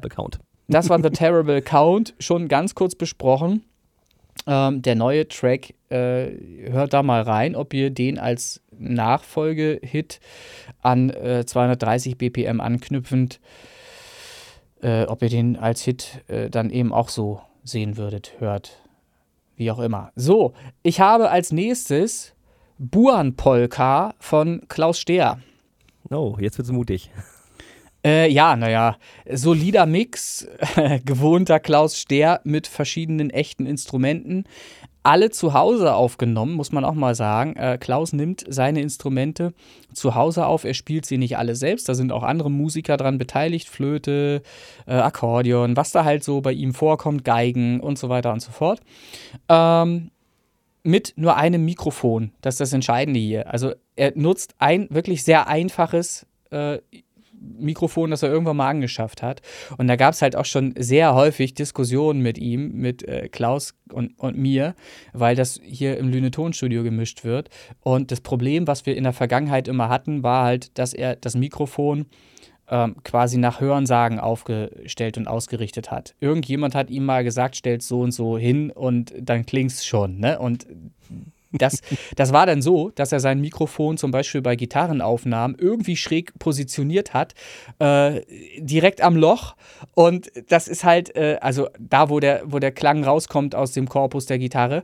das war The Terrible Count, schon ganz kurz besprochen. Ähm, der neue Track, äh, hört da mal rein, ob ihr den als Nachfolge-Hit an äh, 230 BPM anknüpfend, äh, ob ihr den als Hit äh, dann eben auch so sehen würdet, hört. Wie auch immer. So, ich habe als nächstes Buan Polka von Klaus Stehr. Oh, jetzt wird's mutig. Äh, ja, naja, solider Mix, gewohnter Klaus Stehr mit verschiedenen echten Instrumenten. Alle zu Hause aufgenommen, muss man auch mal sagen. Äh, Klaus nimmt seine Instrumente zu Hause auf. Er spielt sie nicht alle selbst. Da sind auch andere Musiker dran beteiligt. Flöte, äh, Akkordeon, was da halt so bei ihm vorkommt, Geigen und so weiter und so fort. Ähm, mit nur einem Mikrofon. Das ist das Entscheidende hier. Also er nutzt ein wirklich sehr einfaches äh, Mikrofon, das er irgendwann mal angeschafft hat. Und da gab es halt auch schon sehr häufig Diskussionen mit ihm, mit äh, Klaus und, und mir, weil das hier im Lüne-Tonstudio gemischt wird. Und das Problem, was wir in der Vergangenheit immer hatten, war halt, dass er das Mikrofon ähm, quasi nach Hörensagen aufgestellt und ausgerichtet hat. Irgendjemand hat ihm mal gesagt, stellt so und so hin und dann klingt's schon. Ne? Und das, das war dann so, dass er sein Mikrofon zum Beispiel bei Gitarrenaufnahmen irgendwie schräg positioniert hat, äh, direkt am Loch. Und das ist halt, äh, also da, wo der, wo der Klang rauskommt aus dem Korpus der Gitarre.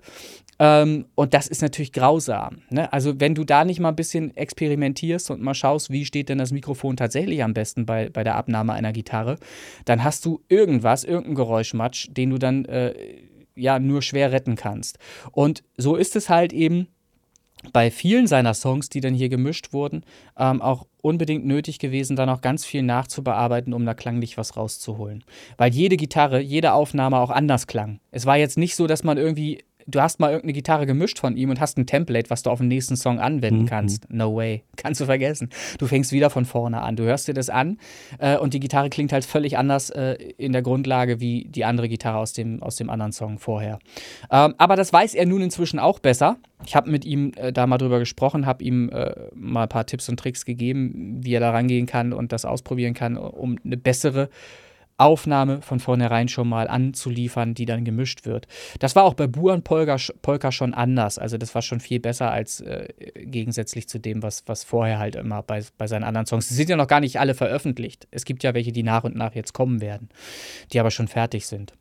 Ähm, und das ist natürlich grausam. Ne? Also, wenn du da nicht mal ein bisschen experimentierst und mal schaust, wie steht denn das Mikrofon tatsächlich am besten bei, bei der Abnahme einer Gitarre, dann hast du irgendwas, irgendeinen Geräuschmatsch, den du dann äh, ja nur schwer retten kannst. Und so ist es halt eben bei vielen seiner Songs, die dann hier gemischt wurden, ähm, auch unbedingt nötig gewesen, da noch ganz viel nachzubearbeiten, um da klanglich was rauszuholen. Weil jede Gitarre, jede Aufnahme auch anders klang. Es war jetzt nicht so, dass man irgendwie du hast mal irgendeine Gitarre gemischt von ihm und hast ein Template, was du auf den nächsten Song anwenden kannst. No way. Kannst du vergessen. Du fängst wieder von vorne an. Du hörst dir das an äh, und die Gitarre klingt halt völlig anders äh, in der Grundlage wie die andere Gitarre aus dem, aus dem anderen Song vorher. Ähm, aber das weiß er nun inzwischen auch besser. Ich habe mit ihm äh, da mal drüber gesprochen, habe ihm äh, mal ein paar Tipps und Tricks gegeben, wie er da rangehen kann und das ausprobieren kann, um eine bessere Aufnahme von vornherein schon mal anzuliefern, die dann gemischt wird. Das war auch bei Buan Polka, Polka schon anders. Also das war schon viel besser als äh, gegensätzlich zu dem, was, was vorher halt immer bei, bei seinen anderen Songs. Die sind ja noch gar nicht alle veröffentlicht. Es gibt ja welche, die nach und nach jetzt kommen werden, die aber schon fertig sind.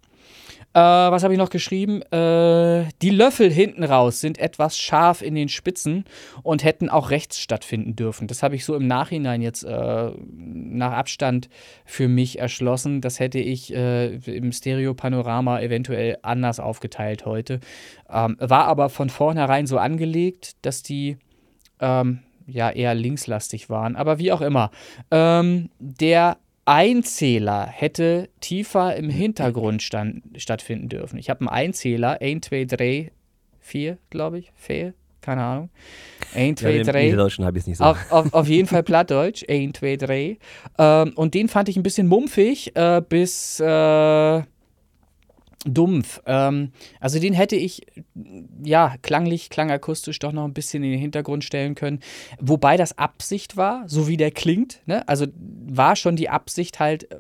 Äh, was habe ich noch geschrieben? Äh, die Löffel hinten raus sind etwas scharf in den Spitzen und hätten auch rechts stattfinden dürfen. Das habe ich so im Nachhinein jetzt äh, nach Abstand für mich erschlossen. Das hätte ich äh, im Stereo-Panorama eventuell anders aufgeteilt heute. Ähm, war aber von vornherein so angelegt, dass die ähm, ja eher linkslastig waren. Aber wie auch immer. Ähm, der Einzähler hätte tiefer im Hintergrund stand, stattfinden dürfen. Ich habe einen Einzähler, 1, 2, 3, 4, glaube ich, 4, keine Ahnung. 1, 2, 3. Niederdeutschen habe ich es nicht so. Auf, auf, auf, jeden Fall Plattdeutsch, 1, 2, 3. Ähm, und den fand ich ein bisschen mumpfig, äh, bis. Äh, dumpf. Ähm, also den hätte ich, ja, klanglich, klangakustisch doch noch ein bisschen in den Hintergrund stellen können. Wobei das Absicht war, so wie der klingt. Ne? Also war schon die Absicht halt, äh,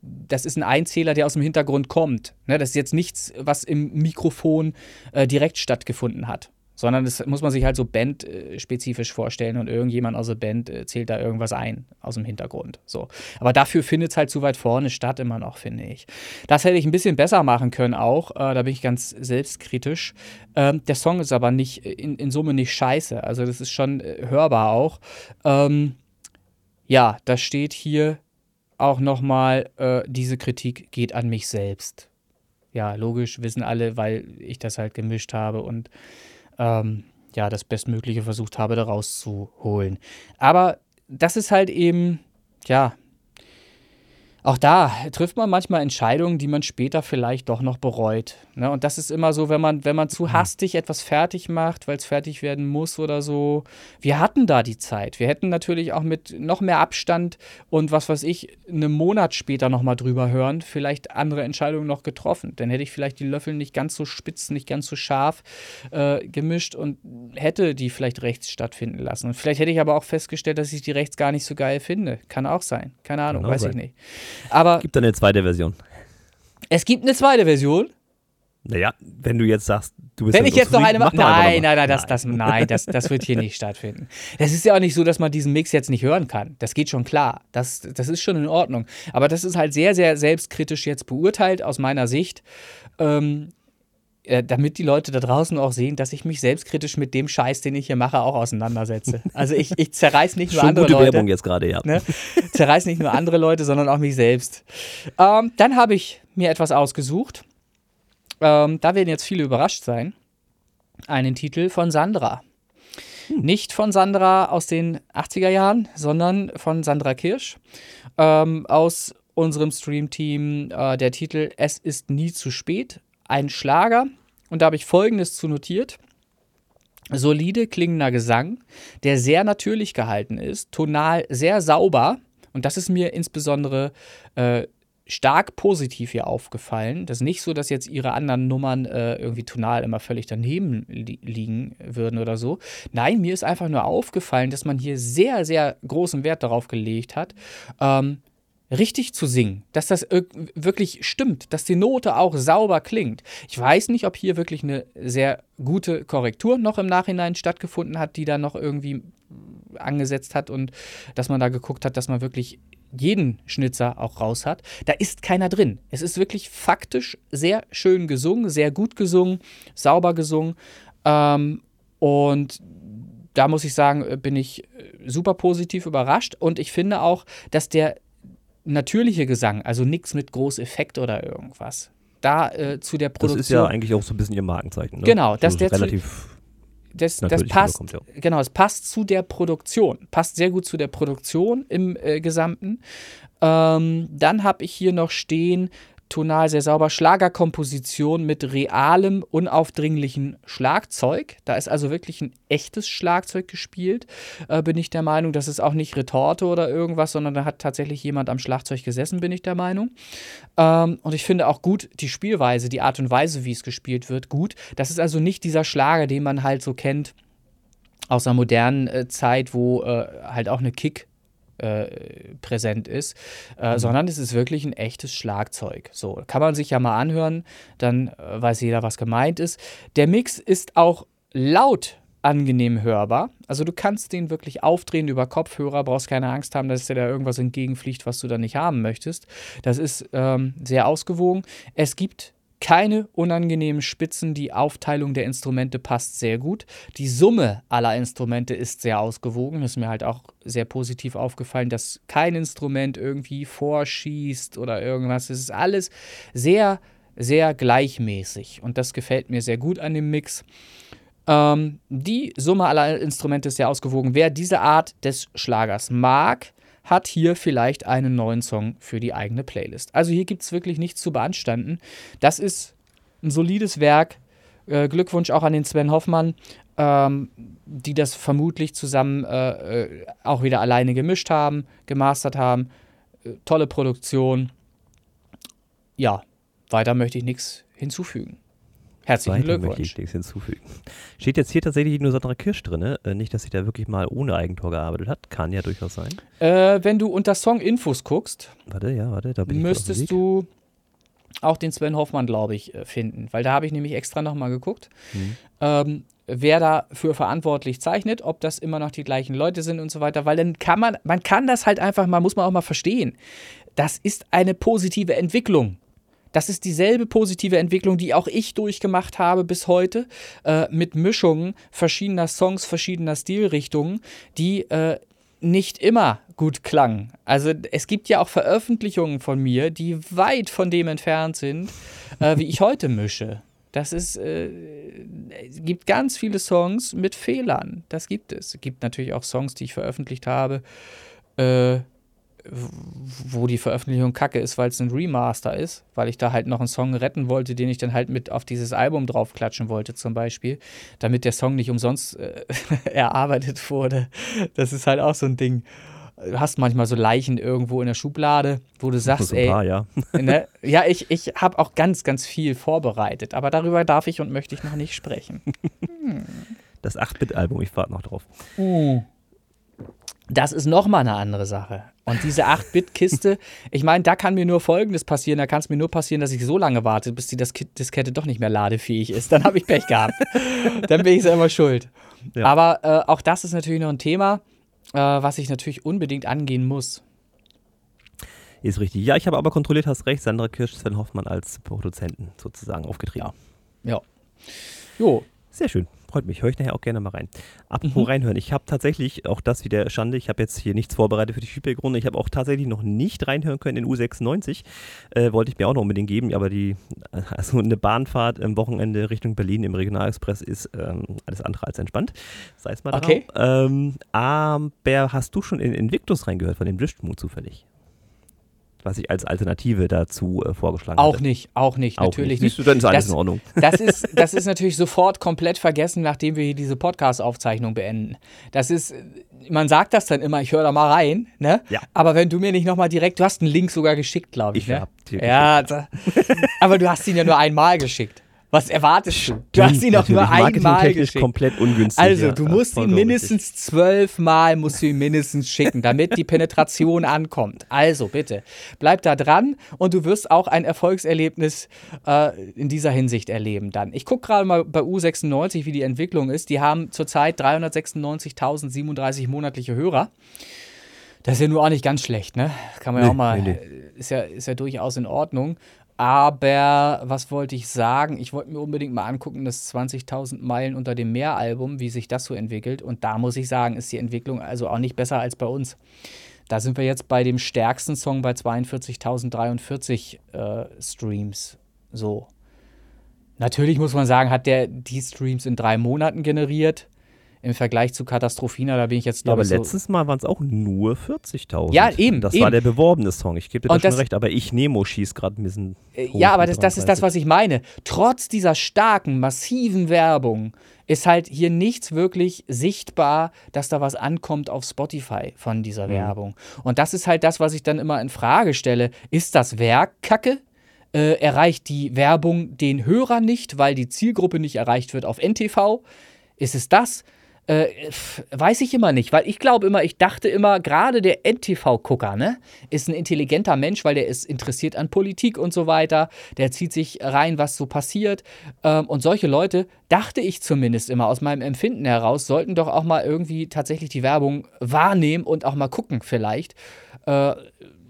das ist ein Einzähler, der aus dem Hintergrund kommt. Ne? Das ist jetzt nichts, was im Mikrofon äh, direkt stattgefunden hat sondern das muss man sich halt so bandspezifisch vorstellen und irgendjemand aus der Band äh, zählt da irgendwas ein aus dem Hintergrund. So. Aber dafür findet es halt zu weit vorne statt immer noch, finde ich. Das hätte ich ein bisschen besser machen können auch, äh, da bin ich ganz selbstkritisch. Ähm, der Song ist aber nicht in, in Summe nicht scheiße, also das ist schon äh, hörbar auch. Ähm, ja, da steht hier auch nochmal, äh, diese Kritik geht an mich selbst. Ja, logisch, wissen alle, weil ich das halt gemischt habe und ähm, ja, das Bestmögliche versucht habe, da rauszuholen. Aber das ist halt eben, ja, auch da trifft man manchmal Entscheidungen, die man später vielleicht doch noch bereut. Ne? Und das ist immer so, wenn man, wenn man zu mhm. hastig etwas fertig macht, weil es fertig werden muss oder so. Wir hatten da die Zeit. Wir hätten natürlich auch mit noch mehr Abstand und was weiß ich, einen Monat später nochmal drüber hören, vielleicht andere Entscheidungen noch getroffen. Dann hätte ich vielleicht die Löffel nicht ganz so spitz, nicht ganz so scharf äh, gemischt und hätte die vielleicht rechts stattfinden lassen. Und vielleicht hätte ich aber auch festgestellt, dass ich die rechts gar nicht so geil finde. Kann auch sein. Keine Ahnung, genau weiß ich nicht. Aber gibt da eine zweite Version. Es gibt eine zweite Version. Naja, wenn du jetzt sagst, du bist Wenn ich jetzt noch eine mache. Nein, nein, nein, das, das, nein das, das wird hier nicht stattfinden. Das ist ja auch nicht so, dass man diesen Mix jetzt nicht hören kann. Das geht schon klar. Das, das ist schon in Ordnung. Aber das ist halt sehr, sehr selbstkritisch jetzt beurteilt aus meiner Sicht. Ähm, äh, damit die Leute da draußen auch sehen, dass ich mich selbstkritisch mit dem Scheiß, den ich hier mache, auch auseinandersetze. Also ich, ich zerreiß nicht nur Schon andere gute Leute. Werbung jetzt gerade, ja. Ne? Zerreiß nicht nur andere Leute, sondern auch mich selbst. Ähm, dann habe ich mir etwas ausgesucht. Ähm, da werden jetzt viele überrascht sein. Einen Titel von Sandra. Hm. Nicht von Sandra aus den 80er Jahren, sondern von Sandra Kirsch ähm, aus unserem Stream-Team. Äh, der Titel Es ist nie zu spät ein Schlager und da habe ich Folgendes zu notiert. Solide klingender Gesang, der sehr natürlich gehalten ist, tonal sehr sauber. Und das ist mir insbesondere äh, stark positiv hier aufgefallen. Das ist nicht so, dass jetzt ihre anderen Nummern äh, irgendwie tonal immer völlig daneben li liegen würden oder so. Nein, mir ist einfach nur aufgefallen, dass man hier sehr, sehr großen Wert darauf gelegt hat, ähm, richtig zu singen, dass das wirklich stimmt, dass die Note auch sauber klingt. Ich weiß nicht, ob hier wirklich eine sehr gute Korrektur noch im Nachhinein stattgefunden hat, die da noch irgendwie angesetzt hat und dass man da geguckt hat, dass man wirklich jeden Schnitzer auch raus hat. Da ist keiner drin. Es ist wirklich faktisch sehr schön gesungen, sehr gut gesungen, sauber gesungen. Ähm, und da muss ich sagen, bin ich super positiv überrascht. Und ich finde auch, dass der natürliche Gesang, also nichts mit Großeffekt oder irgendwas. Da äh, zu der Produktion. Das ist ja eigentlich auch so ein bisschen ihr Markenzeichen. Ne? Genau, dass so der relativ das, das passt. Ja. Genau, es passt zu der Produktion, passt sehr gut zu der Produktion im äh, Gesamten. Ähm, dann habe ich hier noch stehen tonal sehr sauber. Schlagerkomposition mit realem, unaufdringlichen Schlagzeug. Da ist also wirklich ein echtes Schlagzeug gespielt, äh, bin ich der Meinung. Das ist auch nicht Retorte oder irgendwas, sondern da hat tatsächlich jemand am Schlagzeug gesessen, bin ich der Meinung. Ähm, und ich finde auch gut die Spielweise, die Art und Weise, wie es gespielt wird, gut. Das ist also nicht dieser Schlager, den man halt so kennt aus einer modernen äh, Zeit, wo äh, halt auch eine Kick äh, präsent ist, äh, mhm. sondern es ist wirklich ein echtes Schlagzeug. So, kann man sich ja mal anhören, dann äh, weiß jeder, was gemeint ist. Der Mix ist auch laut angenehm hörbar. Also du kannst den wirklich aufdrehen über Kopfhörer, brauchst keine Angst haben, dass dir da irgendwas entgegenfliegt, was du da nicht haben möchtest. Das ist ähm, sehr ausgewogen. Es gibt keine unangenehmen Spitzen, die Aufteilung der Instrumente passt sehr gut. Die Summe aller Instrumente ist sehr ausgewogen. Das ist mir halt auch sehr positiv aufgefallen, dass kein Instrument irgendwie vorschießt oder irgendwas. Es ist alles sehr, sehr gleichmäßig und das gefällt mir sehr gut an dem Mix. Ähm, die Summe aller Instrumente ist sehr ausgewogen. Wer diese Art des Schlagers mag, hat hier vielleicht einen neuen Song für die eigene Playlist. Also hier gibt es wirklich nichts zu beanstanden. Das ist ein solides Werk. Äh, Glückwunsch auch an den Sven Hoffmann, ähm, die das vermutlich zusammen äh, äh auch wieder alleine gemischt haben, gemastert haben. Äh, tolle Produktion. Ja, weiter möchte ich nichts hinzufügen. Herzlichen Weiter Glückwunsch. möchte ich nichts hinzufügen. Steht jetzt hier tatsächlich nur Sandra Kirsch drin? Äh, nicht, dass sie da wirklich mal ohne Eigentor gearbeitet hat. Kann ja durchaus sein. Äh, wenn du unter Song-Infos guckst, warte, ja, warte, da bin müsstest ich du auch den Sven Hoffmann, glaube ich, äh, finden. Weil da habe ich nämlich extra nochmal geguckt. Mhm. Ähm, wer dafür verantwortlich zeichnet, ob das immer noch die gleichen Leute sind und so weiter, weil dann kann man, man kann das halt einfach mal, muss man auch mal verstehen. Das ist eine positive Entwicklung. Das ist dieselbe positive Entwicklung, die auch ich durchgemacht habe bis heute, äh, mit Mischungen verschiedener Songs, verschiedener Stilrichtungen, die äh, nicht immer gut klangen. Also es gibt ja auch Veröffentlichungen von mir, die weit von dem entfernt sind, äh, wie ich heute mische. Das ist, äh, es gibt ganz viele Songs mit Fehlern. Das gibt es. Es gibt natürlich auch Songs, die ich veröffentlicht habe, äh, wo die Veröffentlichung kacke ist, weil es ein Remaster ist, weil ich da halt noch einen Song retten wollte, den ich dann halt mit auf dieses Album draufklatschen wollte, zum Beispiel, damit der Song nicht umsonst äh, erarbeitet wurde. Das ist halt auch so ein Ding. Du hast manchmal so Leichen irgendwo in der Schublade, wo du sagst, ey, paar, ja, ne, ja, ich, ich habe auch ganz, ganz viel vorbereitet, aber darüber darf ich und möchte ich noch nicht sprechen. Hm. Das 8-Bit-Album, ich warte noch drauf. Uh. Das ist nochmal eine andere Sache. Und diese 8-Bit-Kiste, ich meine, da kann mir nur Folgendes passieren. Da kann es mir nur passieren, dass ich so lange warte, bis die Diskette doch nicht mehr ladefähig ist. Dann habe ich Pech gehabt. Dann bin ich selber schuld. Ja. Aber äh, auch das ist natürlich noch ein Thema, äh, was ich natürlich unbedingt angehen muss. Ist richtig. Ja, ich habe aber kontrolliert, hast recht, Sandra Kirsch, Sven Hoffmann als Produzenten sozusagen aufgetreten. Ja. Ja. Jo. Sehr schön. Freut mich, höre ich nachher auch gerne mal rein. Apropos mhm. reinhören, ich habe tatsächlich, auch das wieder Schande, ich habe jetzt hier nichts vorbereitet für die Feedback-Runde, ich habe auch tatsächlich noch nicht reinhören können in U96. Äh, wollte ich mir auch noch unbedingt geben, aber die, also eine Bahnfahrt am Wochenende Richtung Berlin im Regionalexpress ist ähm, alles andere als entspannt. Sei es mal okay. Ähm, aber hast du schon in Invictus reingehört von dem Driftmood zufällig? Was ich als Alternative dazu äh, vorgeschlagen habe. Auch nicht, auch nicht, auch natürlich nicht. Siehst du, dann ist alles das, in Ordnung. Das ist, das ist natürlich sofort komplett vergessen, nachdem wir hier diese Podcast-Aufzeichnung beenden. Das ist, man sagt das dann immer, ich höre da mal rein, ne? Ja. Aber wenn du mir nicht nochmal direkt, du hast einen Link sogar geschickt, glaube ich, ich ne? Hab dir ja, da, aber du hast ihn ja nur einmal geschickt. Was erwartest du? Du hast ihn doch nur einmal geschickt. komplett ungünstig. Also, ja, du musst ihn mindestens zwölfmal musst du ihn mindestens schicken, damit die Penetration ankommt. Also, bitte, bleib da dran und du wirst auch ein Erfolgserlebnis äh, in dieser Hinsicht erleben dann. Ich gucke gerade mal bei U96, wie die Entwicklung ist. Die haben zurzeit 396.037 monatliche Hörer. Das ist ja nur auch nicht ganz schlecht, ne? Kann man nee, ja auch mal, nee, nee. Ist, ja, ist ja durchaus in Ordnung. Aber was wollte ich sagen? Ich wollte mir unbedingt mal angucken, das 20.000 Meilen unter dem Meer-Album, wie sich das so entwickelt. Und da muss ich sagen, ist die Entwicklung also auch nicht besser als bei uns. Da sind wir jetzt bei dem stärksten Song bei 42.043 äh, Streams. So. Natürlich muss man sagen, hat der die Streams in drei Monaten generiert. Im Vergleich zu Katastrophina, da bin ich jetzt, Ja, glaube aber ich, so. letztes Mal waren es auch nur 40.000. Ja, eben, Das eben. war der beworbene Song. Ich gebe dir da Und schon das- recht, aber ich Nemo schießt gerade ein bisschen. Äh, hoch Ja, aber das, das ist das, 33. was ich meine. Trotz dieser starken, massiven Werbung ist halt hier nichts wirklich sichtbar, dass da was ankommt auf Spotify von dieser Mhm. Werbung. Und das ist halt das, was ich dann immer in Frage stelle. Ist das Werk kacke? Äh, erreicht die Werbung den Hörer nicht, weil die Zielgruppe nicht erreicht wird auf NTV? Ist es das? Äh, weiß ich immer nicht, weil ich glaube immer, ich dachte immer, gerade der NTV-Gucker, ne, ist ein intelligenter Mensch, weil der ist interessiert an Politik und so weiter. Der zieht sich rein, was so passiert. Ähm, und solche Leute, dachte ich zumindest immer aus meinem Empfinden heraus, sollten doch auch mal irgendwie tatsächlich die Werbung wahrnehmen und auch mal gucken, vielleicht. Äh,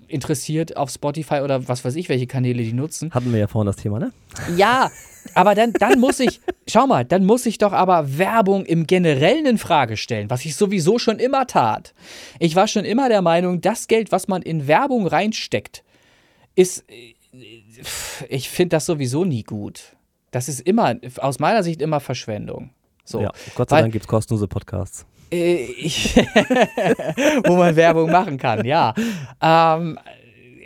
interessiert auf Spotify oder was weiß ich, welche Kanäle die nutzen. Hatten wir ja vorhin das Thema, ne? Ja, aber dann, dann muss ich, schau mal, dann muss ich doch aber Werbung im Generellen in Frage stellen, was ich sowieso schon immer tat. Ich war schon immer der Meinung, das Geld, was man in Werbung reinsteckt, ist, äh, ich finde das sowieso nie gut. Das ist immer, aus meiner Sicht immer Verschwendung. So. Ja, Gott sei Weil- Dank gibt es kostenlose Podcasts. Äh, ich, wo man Werbung machen kann, ja. Ähm,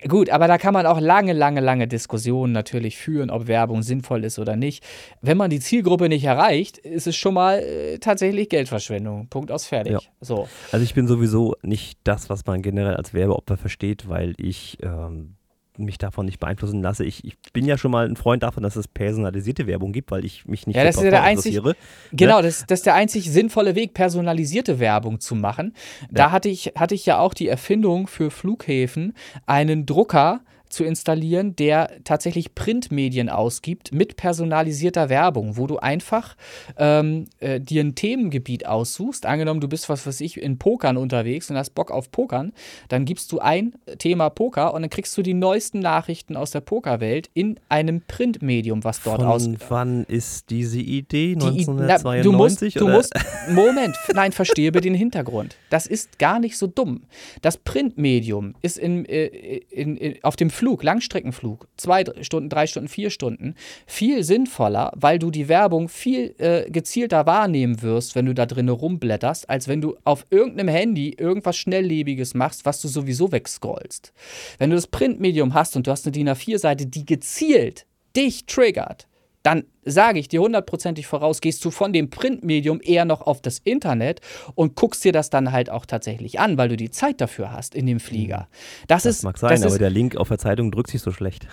gut, aber da kann man auch lange, lange, lange Diskussionen natürlich führen, ob Werbung sinnvoll ist oder nicht. Wenn man die Zielgruppe nicht erreicht, ist es schon mal äh, tatsächlich Geldverschwendung. Punkt aus fertig. Ja. So. Also ich bin sowieso nicht das, was man generell als Werbeopfer versteht, weil ich ähm, mich davon nicht beeinflussen lasse. Ich, ich bin ja schon mal ein Freund davon, dass es personalisierte Werbung gibt, weil ich mich nicht Ja, das ist ja der einzig- interessiere. Genau, das, das ist der einzig sinnvolle Weg, personalisierte Werbung zu machen. Da hatte, ich, hatte ich ja auch die Erfindung für Flughäfen, einen Drucker zu installieren, der tatsächlich Printmedien ausgibt mit personalisierter Werbung, wo du einfach ähm, äh, dir ein Themengebiet aussuchst. Angenommen, du bist, was weiß ich, in Pokern unterwegs und hast Bock auf Pokern, dann gibst du ein Thema Poker und dann kriegst du die neuesten Nachrichten aus der Pokerwelt in einem Printmedium, was dort aus wann ist diese Idee? die I- 1992? na, du musst, du oder? musst, Moment, nein, verstehe bitte den Hintergrund. Das ist gar nicht so dumm. Das Printmedium ist in, äh, in, in, auf dem Flug, Langstreckenflug, zwei Stunden, drei Stunden, vier Stunden, viel sinnvoller, weil du die Werbung viel äh, gezielter wahrnehmen wirst, wenn du da drinnen rumblätterst, als wenn du auf irgendeinem Handy irgendwas Schnelllebiges machst, was du sowieso wegscrollst. Wenn du das Printmedium hast und du hast eine DIN A4-Seite, die gezielt dich triggert, dann sage ich dir hundertprozentig voraus, gehst du von dem Printmedium eher noch auf das Internet und guckst dir das dann halt auch tatsächlich an, weil du die Zeit dafür hast in dem Flieger. Das, Das ist, mag sein, das aber ist, der Link auf der Zeitung drückt sich so schlecht.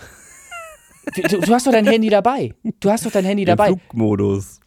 du, du hast doch dein Handy dabei. Du hast doch dein Handy Im dabei. Flugmodus.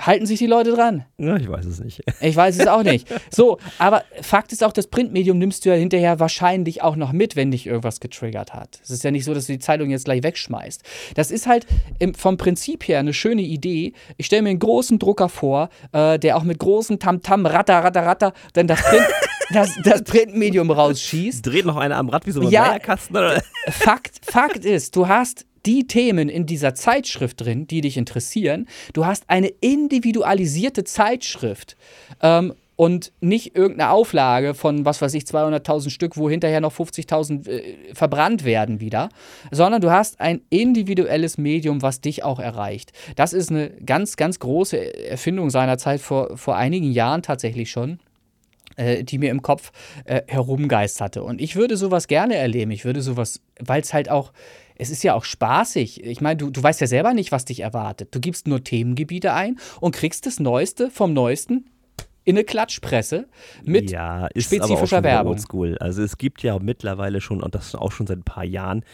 Halten sich die Leute dran? Ja, ich weiß es nicht. Ich weiß es auch nicht. So, aber Fakt ist auch, das Printmedium nimmst du ja hinterher wahrscheinlich auch noch mit, wenn dich irgendwas getriggert hat. Es ist ja nicht so, dass du die Zeitung jetzt gleich wegschmeißt. Das ist halt im, vom Prinzip her eine schöne Idee. Ich stelle mir einen großen Drucker vor, äh, der auch mit großen Tamtam, ratter, ratter, ratter, dann das, Print, das, das Printmedium rausschießt. Dreht noch einer am Rad wie so ein Ja. Meierkasten? Oder? Fakt, Fakt ist, du hast die Themen in dieser Zeitschrift drin, die dich interessieren. Du hast eine individualisierte Zeitschrift. Ähm, und nicht irgendeine Auflage von, was weiß ich, 200.000 Stück, wo hinterher noch 50.000 äh, verbrannt werden wieder, sondern du hast ein individuelles Medium, was dich auch erreicht. Das ist eine ganz, ganz große Erfindung seiner Zeit vor, vor einigen Jahren tatsächlich schon äh, die mir im Kopf äh, herumgeisterte. Und ich würde sowas gerne erleben. Ich würde sowas, weil es halt auch, es ist ja auch spaßig. Ich meine, du, du weißt ja selber nicht, was dich erwartet. Du gibst nur Themengebiete ein und kriegst das Neueste vom Neuesten in eine Klatschpresse mit ja, ist aber auch spezifischer schon Werbung. oldschool. Also es gibt ja mittlerweile schon, und das auch schon seit ein paar Jahren,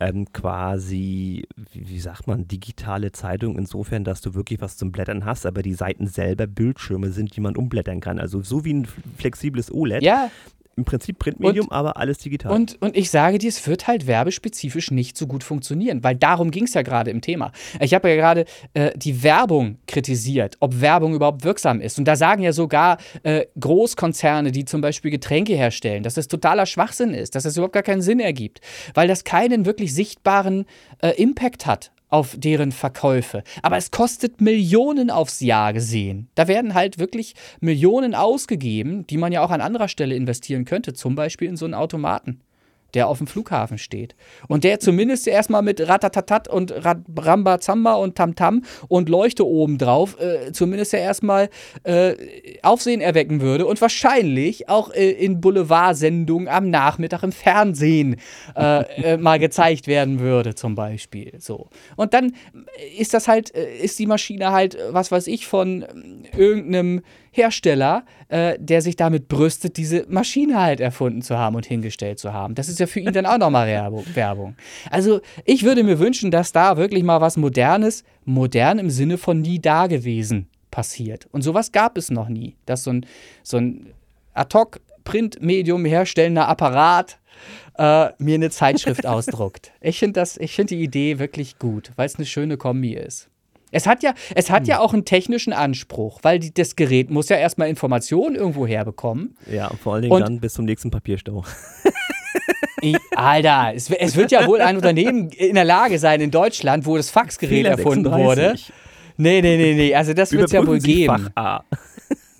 ähm, quasi, wie, wie sagt man, digitale Zeitung insofern, dass du wirklich was zum Blättern hast, aber die Seiten selber Bildschirme sind, die man umblättern kann. Also so wie ein flexibles OLED. Ja, Im Prinzip Printmedium, aber alles digital. Und, und ich sage dir, es wird halt werbespezifisch nicht so gut funktionieren, weil darum ging es ja gerade im Thema. Ich habe ja gerade äh, die Werbung kritisiert, ob Werbung überhaupt wirksam ist. Und da sagen ja sogar äh, Großkonzerne, die zum Beispiel Getränke herstellen, dass das totaler Schwachsinn ist, dass das überhaupt gar keinen Sinn ergibt, weil das keinen wirklich sichtbaren äh, Impact hat auf deren Verkäufe. Aber es kostet Millionen aufs Jahr gesehen. Da werden halt wirklich Millionen ausgegeben, die man ja auch an anderer Stelle investieren könnte, zum Beispiel in so einen Automaten. Der auf dem Flughafen steht. Und der zumindest erstmal mit Ratatatat und Rambazamba und Tamtam und Leuchte obendrauf äh, zumindest ja erstmal äh, Aufsehen erwecken würde und wahrscheinlich auch äh, in Boulevardsendungen am Nachmittag im Fernsehen äh, äh, mal gezeigt werden würde, zum Beispiel. So. Und dann ist das halt, äh, ist die Maschine halt, was weiß ich, von irgendeinem Hersteller, äh, der sich damit brüstet, diese Maschine halt erfunden zu haben und hingestellt zu haben. Das ist ja für ihn dann auch nochmal Werbung. Also ich würde mir wünschen, dass da wirklich mal was Modernes, modern im Sinne von nie dagewesen passiert. Und sowas gab es noch nie, dass so ein, so ein Ad-Hoc-Printmedium herstellender Apparat äh, mir eine Zeitschrift ausdruckt. Ich finde find die Idee wirklich gut, weil es eine schöne Kombi ist. Es hat ja, es hat hm. ja auch einen technischen Anspruch, weil die, das Gerät muss ja erstmal Informationen irgendwo herbekommen. Ja, vor allen Dingen und dann bis zum nächsten Papierstau. Alter, es, es, wird ja wohl ein Unternehmen in der Lage sein in Deutschland, wo das Faxgerät erfunden 36. wurde. Nee, nee, nee, nee. Also das wird es ja wohl geben. Fach A.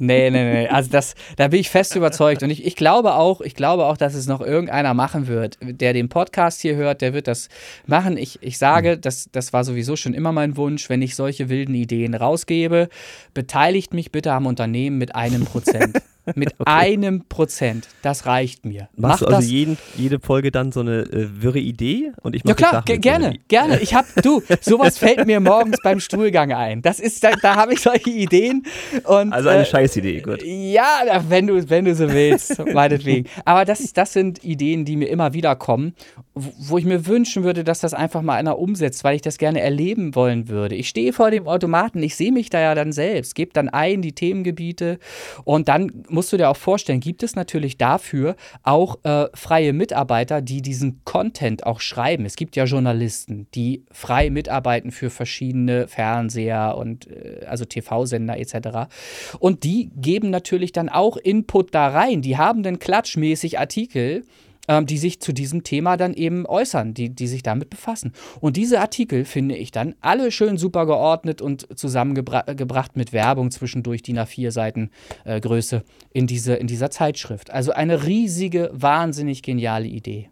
Nee, nee, nee. Also das, da bin ich fest überzeugt. Und ich, ich glaube auch, ich glaube auch, dass es noch irgendeiner machen wird, der den Podcast hier hört, der wird das machen. Ich, ich sage, das, das war sowieso schon immer mein Wunsch, wenn ich solche wilden Ideen rausgebe, beteiligt mich bitte am Unternehmen mit einem Prozent. Mit okay. einem Prozent. Das reicht mir. Machst Mach du also jeden, jede Folge dann so eine äh, wirre Idee und ich Ja klar, gerne, gerne. Ich habe, du, sowas fällt mir morgens beim Stuhlgang ein. Das ist, da, da habe ich solche Ideen. Und, also eine äh, Scheißidee, gut. Ja, wenn du, wenn du so willst, meinetwegen. Aber das, das sind Ideen, die mir immer wieder kommen, wo ich mir wünschen würde, dass das einfach mal einer umsetzt, weil ich das gerne erleben wollen würde. Ich stehe vor dem Automaten, ich sehe mich da ja dann selbst, gebe dann ein die Themengebiete und dann muss musst du dir auch vorstellen, gibt es natürlich dafür auch äh, freie Mitarbeiter, die diesen Content auch schreiben. Es gibt ja Journalisten, die frei mitarbeiten für verschiedene Fernseher und äh, also TV-Sender etc. Und die geben natürlich dann auch Input da rein. Die haben dann klatschmäßig Artikel ähm, die sich zu diesem Thema dann eben äußern, die, die sich damit befassen. Und diese Artikel finde ich dann alle schön super geordnet und zusammengebracht mit Werbung zwischendurch DIN A4 Seiten äh, Größe in, diese, in dieser Zeitschrift. Also eine riesige, wahnsinnig geniale Idee.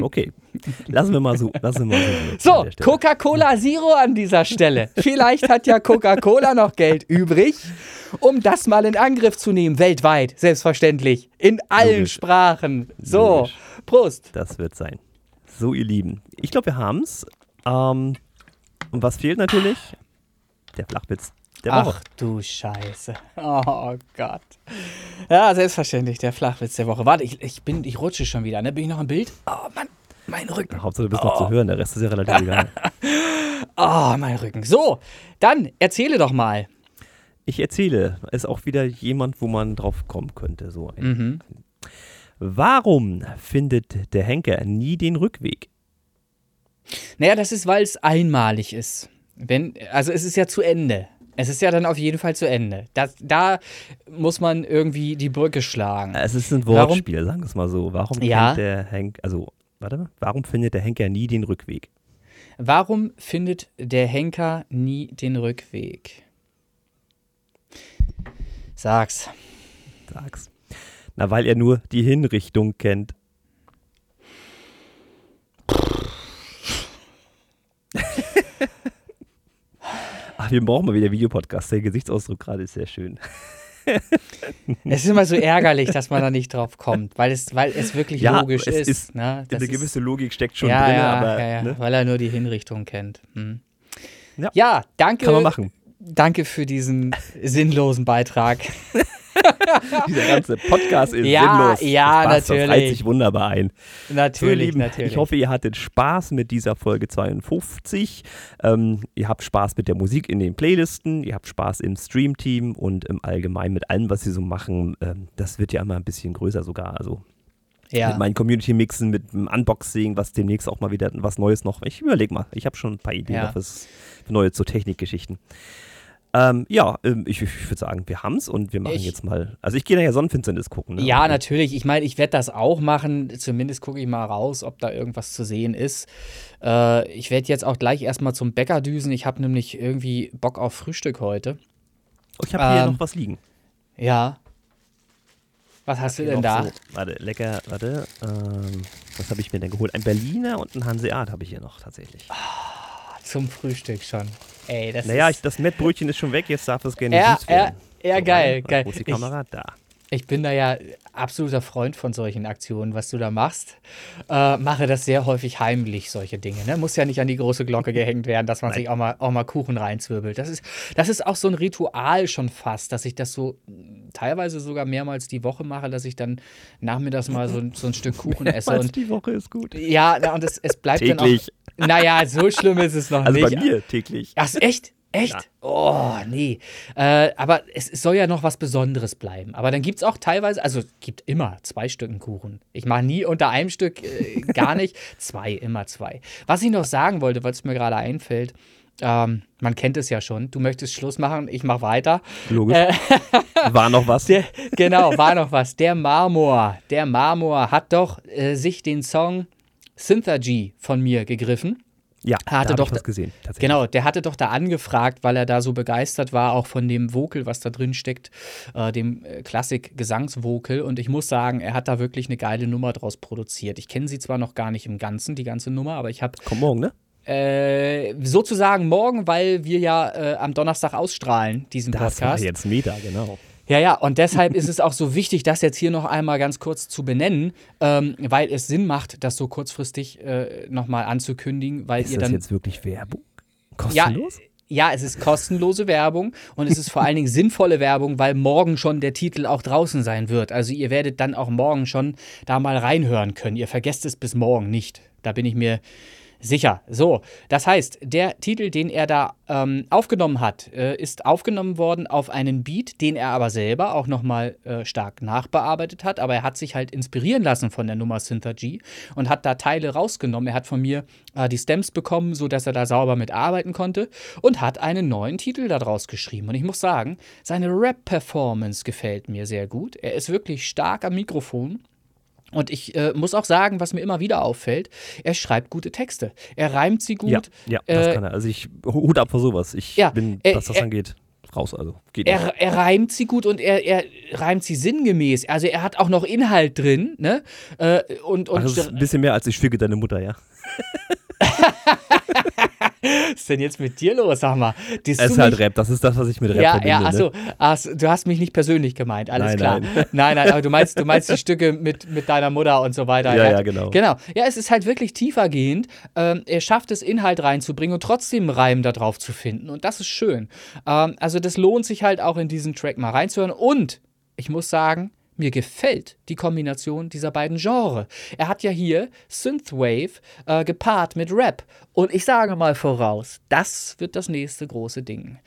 Okay, lassen wir mal so. Lassen wir mal so, so Coca-Cola Zero an dieser Stelle. Vielleicht hat ja Coca-Cola noch Geld übrig, um das mal in Angriff zu nehmen, weltweit, selbstverständlich, in allen Logisch. Sprachen. So, Logisch. Prost. Das wird sein. So, ihr Lieben, ich glaube, wir haben es. Ähm, und was fehlt natürlich? Der Flachwitz der Woche. Ach du Scheiße. Oh Gott. Ja, selbstverständlich, der Flachwitz der Woche. Warte, ich, ich, bin, ich rutsche schon wieder. Ne? Bin ich noch im Bild? Oh Mann, mein Rücken. Hauptsache, du bist oh. noch zu hören. Der Rest ist ja relativ egal. oh, mein Rücken. So, dann erzähle doch mal. Ich erzähle. Ist auch wieder jemand, wo man drauf kommen könnte. So ein, mhm. Warum findet der Henker nie den Rückweg? Naja, das ist, weil es einmalig ist. Wenn, also es ist ja zu Ende. Es ist ja dann auf jeden Fall zu Ende. Das, da muss man irgendwie die Brücke schlagen. Es ist ein Wortspiel, warum, sagen wir es mal so. Warum ja? der Henk, also, warte mal, warum findet der Henker nie den Rückweg? Warum findet der Henker nie den Rückweg? Sag's. Sag's. Na, weil er nur die Hinrichtung kennt. Ach, wir brauchen mal wieder Videopodcast. Der Gesichtsausdruck gerade ist sehr schön. es ist immer so ärgerlich, dass man da nicht drauf kommt, weil es, weil es wirklich ja, logisch es ist. ist ne? Eine gewisse Logik steckt schon ja, drin, ja, aber. Ja, ne? Weil er nur die Hinrichtung kennt. Hm. Ja. danke. Kann man machen. Danke für diesen sinnlosen Beitrag. Dieser ganze Podcast ist ja, sinnlos. Ja, Spaß, natürlich. Das reiht sich wunderbar ein. Natürlich, so, natürlich. Ich hoffe, ihr hattet Spaß mit dieser Folge 52. Ähm, ihr habt Spaß mit der Musik in den Playlisten. Ihr habt Spaß im Stream-Team und im Allgemeinen mit allem, was sie so machen. Ähm, das wird ja immer ein bisschen größer sogar. Also ja. mit meinen Community-Mixen, mit dem Unboxing, was demnächst auch mal wieder was Neues noch. Ich überlege mal. Ich habe schon ein paar Ideen ja. für neue so Technikgeschichten. Ähm, ja, ähm, ich, ich würde sagen, wir haben es und wir machen ich, jetzt mal. Also ich gehe nachher Sonnenfinsternis gucken. Ne? Ja, natürlich. Ich meine, ich werde das auch machen. Zumindest gucke ich mal raus, ob da irgendwas zu sehen ist. Äh, ich werde jetzt auch gleich erstmal zum Bäcker düsen. Ich habe nämlich irgendwie Bock auf Frühstück heute. Oh, ich habe ähm, hier noch was liegen. Ja. Was hast du denn da? So, warte, lecker, warte. Ähm, was habe ich mir denn geholt? Ein Berliner und ein Hanseat habe ich hier noch tatsächlich. Zum Frühstück schon. Ey, das naja, ich, das Mettbrötchen ist schon weg, jetzt darf es gerne Ja, süß werden. ja, ja, So, geil, geil. Wo ist die Ich- Kamera? da. Ich bin da ja absoluter Freund von solchen Aktionen, was du da machst. Äh, mache das sehr häufig heimlich, solche Dinge. Ne? Muss ja nicht an die große Glocke gehängt werden, dass man sich auch mal, auch mal Kuchen reinzwirbelt. Das ist, das ist auch so ein Ritual schon fast, dass ich das so mh, teilweise sogar mehrmals die Woche mache, dass ich dann nachmittags mal so, ein- so ein Stück Kuchen esse. Und die Woche ist gut. ja, und es, es bleibt Täglich. dann auch. Naja, so schlimm ist es noch Also nicht. bei mir täglich. Ach, echt? Echt? Ja. Oh, nee. Äh, aber es, es soll ja noch was Besonderes bleiben. Aber dann gibt es auch teilweise, also es gibt immer zwei Stücken Kuchen. Ich mache nie unter einem Stück, äh, gar nicht. zwei, immer zwei. Was ich noch sagen wollte, weil es mir gerade einfällt, ähm, man kennt es ja schon. Du möchtest Schluss machen, ich mache weiter. Logisch. Äh, War noch was? Der, genau, war noch was. Der Marmor. Der Marmor hat doch äh, sich den Song Synthergy von mir gegriffen. Ja, hatte da doch ich was gesehen. Genau, der hatte doch da angefragt, weil er da so begeistert war, auch von dem Vocal, was da drin steckt, äh, dem äh, Klassik-Gesangsvocal. Und ich muss sagen, er hat da wirklich eine geile Nummer draus produziert. Ich kenne sie zwar noch gar nicht im Ganzen, die ganze Nummer, aber ich habe Kommt morgen, ne? äh, sozusagen morgen, weil wir ja äh, am Donnerstag ausstrahlen, diesen Das war Podcast. jetzt Meta, genau. Ja, ja, und deshalb ist es auch so wichtig, das jetzt hier noch einmal ganz kurz zu benennen, ähm, weil es Sinn macht, das so kurzfristig äh, nochmal anzukündigen, weil Ist ihr das dann. jetzt wirklich Werbung? ja, Kostenlos? ja, es ist kostenlose Werbung und es ist vor allen Dingen sinnvolle Werbung, weil morgen schon der Titel auch draußen sein wird. Also ihr werdet dann auch morgen schon da mal reinhören können. Ihr vergesst es bis morgen nicht. Da bin ich mir sicher. So, das heißt, der Titel, den er da ähm, aufgenommen hat, äh, ist aufgenommen worden auf einen Beat, den er aber selber auch nochmal äh, stark nachbearbeitet hat. Aber er hat sich halt inspirieren lassen von der Nummer Synthergy und hat da Teile rausgenommen. Er hat von mir äh, die Stems bekommen, sodass er da sauber mitarbeiten konnte und hat einen neuen Titel daraus geschrieben. Und ich muss sagen, seine Rap-Performance gefällt mir sehr gut. Er ist wirklich stark am Mikrofon. Und ich äh, muss auch sagen, was mir immer wieder auffällt, er schreibt gute Texte. Er reimt sie gut. Ja, ja, das Äh, kann er. Also ich Hut ab vor sowas. Ich Ja, bin, äh, was das äh, angeht, raus. Also geht nicht. Er, er reimt sie gut und er, er reimt sie sinngemäß. Also er hat auch noch Inhalt drin, ne? Äh, und und Ach, das ist ein bisschen mehr als ich schwicke deine Mutter, ja. was ist denn jetzt mit dir los, sag mal? Es ist halt? Rap, das ist das, was ich mit Rap Ja, verbinde. ja, ne? achso, ach, du hast mich nicht persönlich gemeint, alles Nein, klar. nein. nein, nein, aber du meinst, du meinst die Stücke mit, mit deiner Mutter und so weiter. Ja, ja, hat- genau. Genau. Ja, es ist halt wirklich tiefergehend. Ähm, er schafft es, Inhalt reinzubringen und trotzdem einen Reim da drauf zu finden. Und das ist schön. Ähm, also, das lohnt sich halt auch in diesen Track mal reinzuhören. Und ich muss sagen, mir gefällt die Kombination dieser beiden Genres. Er hat ja hier Synthwave äh, gepaart mit Rap. Und ich sage mal voraus, das wird das nächste große Ding.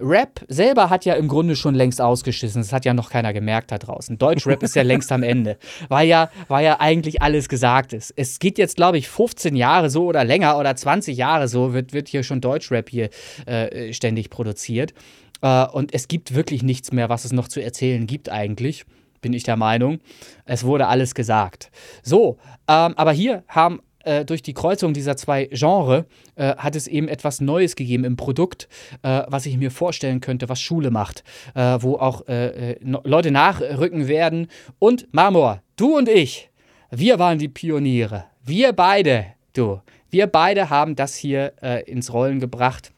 Rap selber hat ja im Grunde schon längst ausgeschissen. Das hat ja noch keiner gemerkt da draußen. Deutschrap ist ja längst am Ende. Weil ja, weil ja eigentlich alles gesagt ist. Es geht jetzt, glaube ich, 15 Jahre so oder länger oder 20 Jahre so, wird, wird hier schon Deutschrap hier äh, ständig produziert. Äh, und es gibt wirklich nichts mehr, was es noch zu erzählen gibt eigentlich bin ich der Meinung. Es wurde alles gesagt. So, ähm, aber hier haben äh, durch die Kreuzung dieser zwei Genres äh, hat es eben etwas Neues gegeben im Produkt, äh, was ich mir vorstellen könnte, was Schule macht, äh, wo auch äh, äh, no Leute nachrücken werden. Und Marmor, du und ich, wir waren die Pioniere. Wir beide, du, wir beide haben das hier ins Rollen gebracht.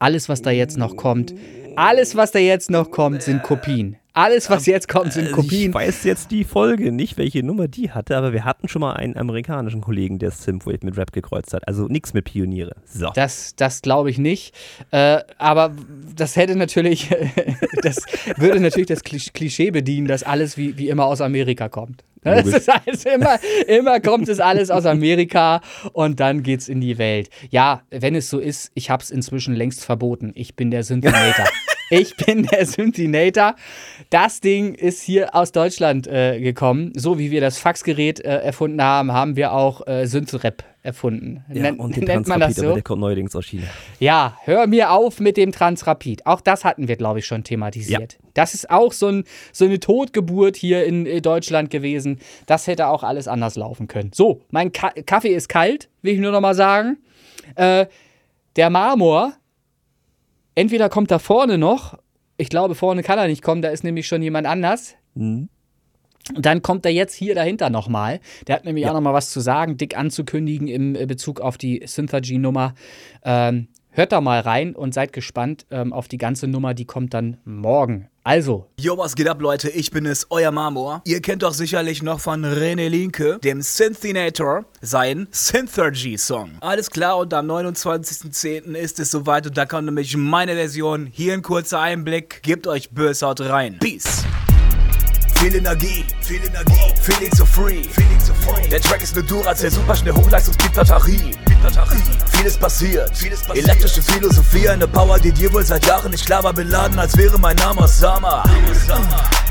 Alles, was da jetzt noch kommt, alles, was da jetzt noch kommt, sind Kopien. Alles, was jetzt kommt, sind Also Kopien. Ich weiß jetzt die Folge nicht, welche Nummer die hatte, aber wir hatten schon mal einen amerikanischen Kollegen, der Synthwave mit Rap gekreuzt hat. Also nichts mit Pioniere. So. Das, das glaube ich nicht. Äh, aber das hätte natürlich, das würde natürlich das Klisch- Klischee bedienen, dass alles wie, wie immer aus Amerika kommt. Ne? Das ist alles immer, immer kommt es alles aus Amerika und dann geht's in die Welt. Ja, wenn es so ist, ich habe es inzwischen längst verboten. Ich bin der Synthinator. Ich bin der Synthinator. Das Ding ist hier aus Deutschland äh, gekommen. So wie wir das Faxgerät äh, erfunden haben, haben wir auch äh, Synthrap erfunden. Ja, und den nennt man das Transrapid, aber so? der kommt neuerdings aus China. Ja, hör mir auf mit dem Transrapid. Auch das hatten wir, glaube ich, schon thematisiert. Das ist auch so, ein, so eine Totgeburt hier in äh, Deutschland gewesen. Das hätte auch alles anders laufen können. So, mein Ka Kaffee ist kalt, will ich nur noch mal sagen. Äh, der Marmor, entweder kommt da vorne noch, ich glaube, vorne kann er nicht kommen, da ist nämlich schon jemand anders. Hm? Dann kommt er jetzt hier dahinter nochmal. Der hat nämlich auch nochmal was zu sagen, dick anzukündigen im äh, Bezug auf die Synthergy-Nummer. Ähm, hört da mal rein und seid gespannt ähm, auf die ganze Nummer, die kommt dann morgen. Also, Yo, was geht ab, Leute? Ich bin es, euer Marmor. Ihr kennt doch sicherlich noch von René Linke, dem Synthinator, seinen Synthergy-Song. Alles klar, und am 29.10. ist es soweit und da kommt nämlich meine Version. Hier ein kurzer Einblick. Gebt euch Böshaut rein. Peace. Viel Energie, viel Energie, feeling so free, feeling so free. Der Track ist eine Duracell, super schnell Hochleistungs-Beat-Batterie. Vieles passiert, vieles passiert. Elektrische Philosophie, eine Power, die dir wohl seit Jahren nicht klar war, beladen, als wäre mein Name Osama.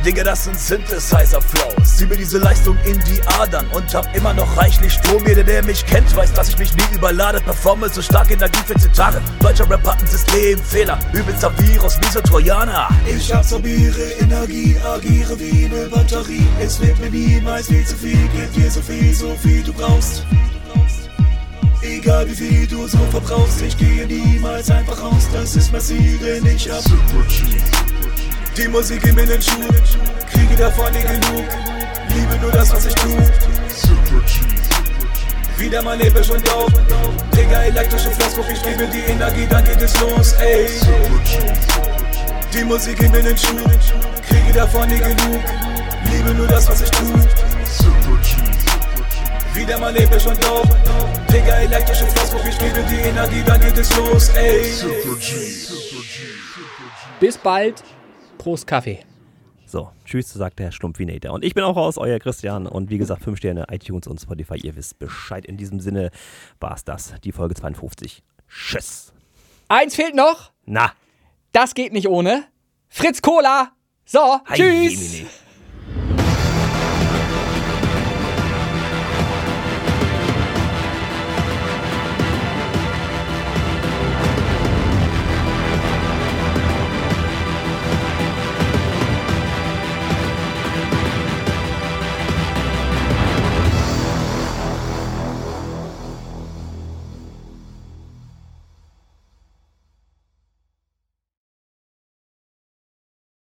Digga, das sind Synthesizer-Flows. Zieh mir diese Leistung in die Adern und hab immer noch reichlich Strom. Jeder, der mich kennt, weiß, dass ich mich nie überlade. Performe so stark Energie für 10 Tage. Deutscher Rap hat ein Systemfehler. Übelster Virus, wie so Trojaner. Ich absorbiere Energie, agiere wie eine Batterie. Es wird mir niemals viel zu viel, gib dir so viel, so viel du brauchst. Egal wie viel du so verbrauchst, ich gehe niemals einfach raus. Das ist mein Ziel, denn ich hab die Musik in den Schuh. Kriege davon nie genug. Liebe nur das, was ich tu. Wieder mal episch und dope. Digga, elektrische Flaschbuch, ich gebe die Energie, dann geht es los, ey. Die Musik in den Schuh. Kriege davon nie genug. Liebe nur das, was ich tu. Wieder mal episch und dope. Digga, elektrische Flaschbuch, ich gebe die Energie, dann geht es los, ey. bis bald. Prost Kaffee. So, tschüss, sagt der Schlumpfinator. Und ich bin auch raus, euer Christian. Und wie gesagt, 5 Sterne, iTunes und Spotify. Ihr wisst Bescheid. In diesem Sinne war es das, die Folge 52. Tschüss. Eins fehlt noch. Na, Das geht nicht ohne. Fritz Cola. So, Hi, tschüss. Jemine.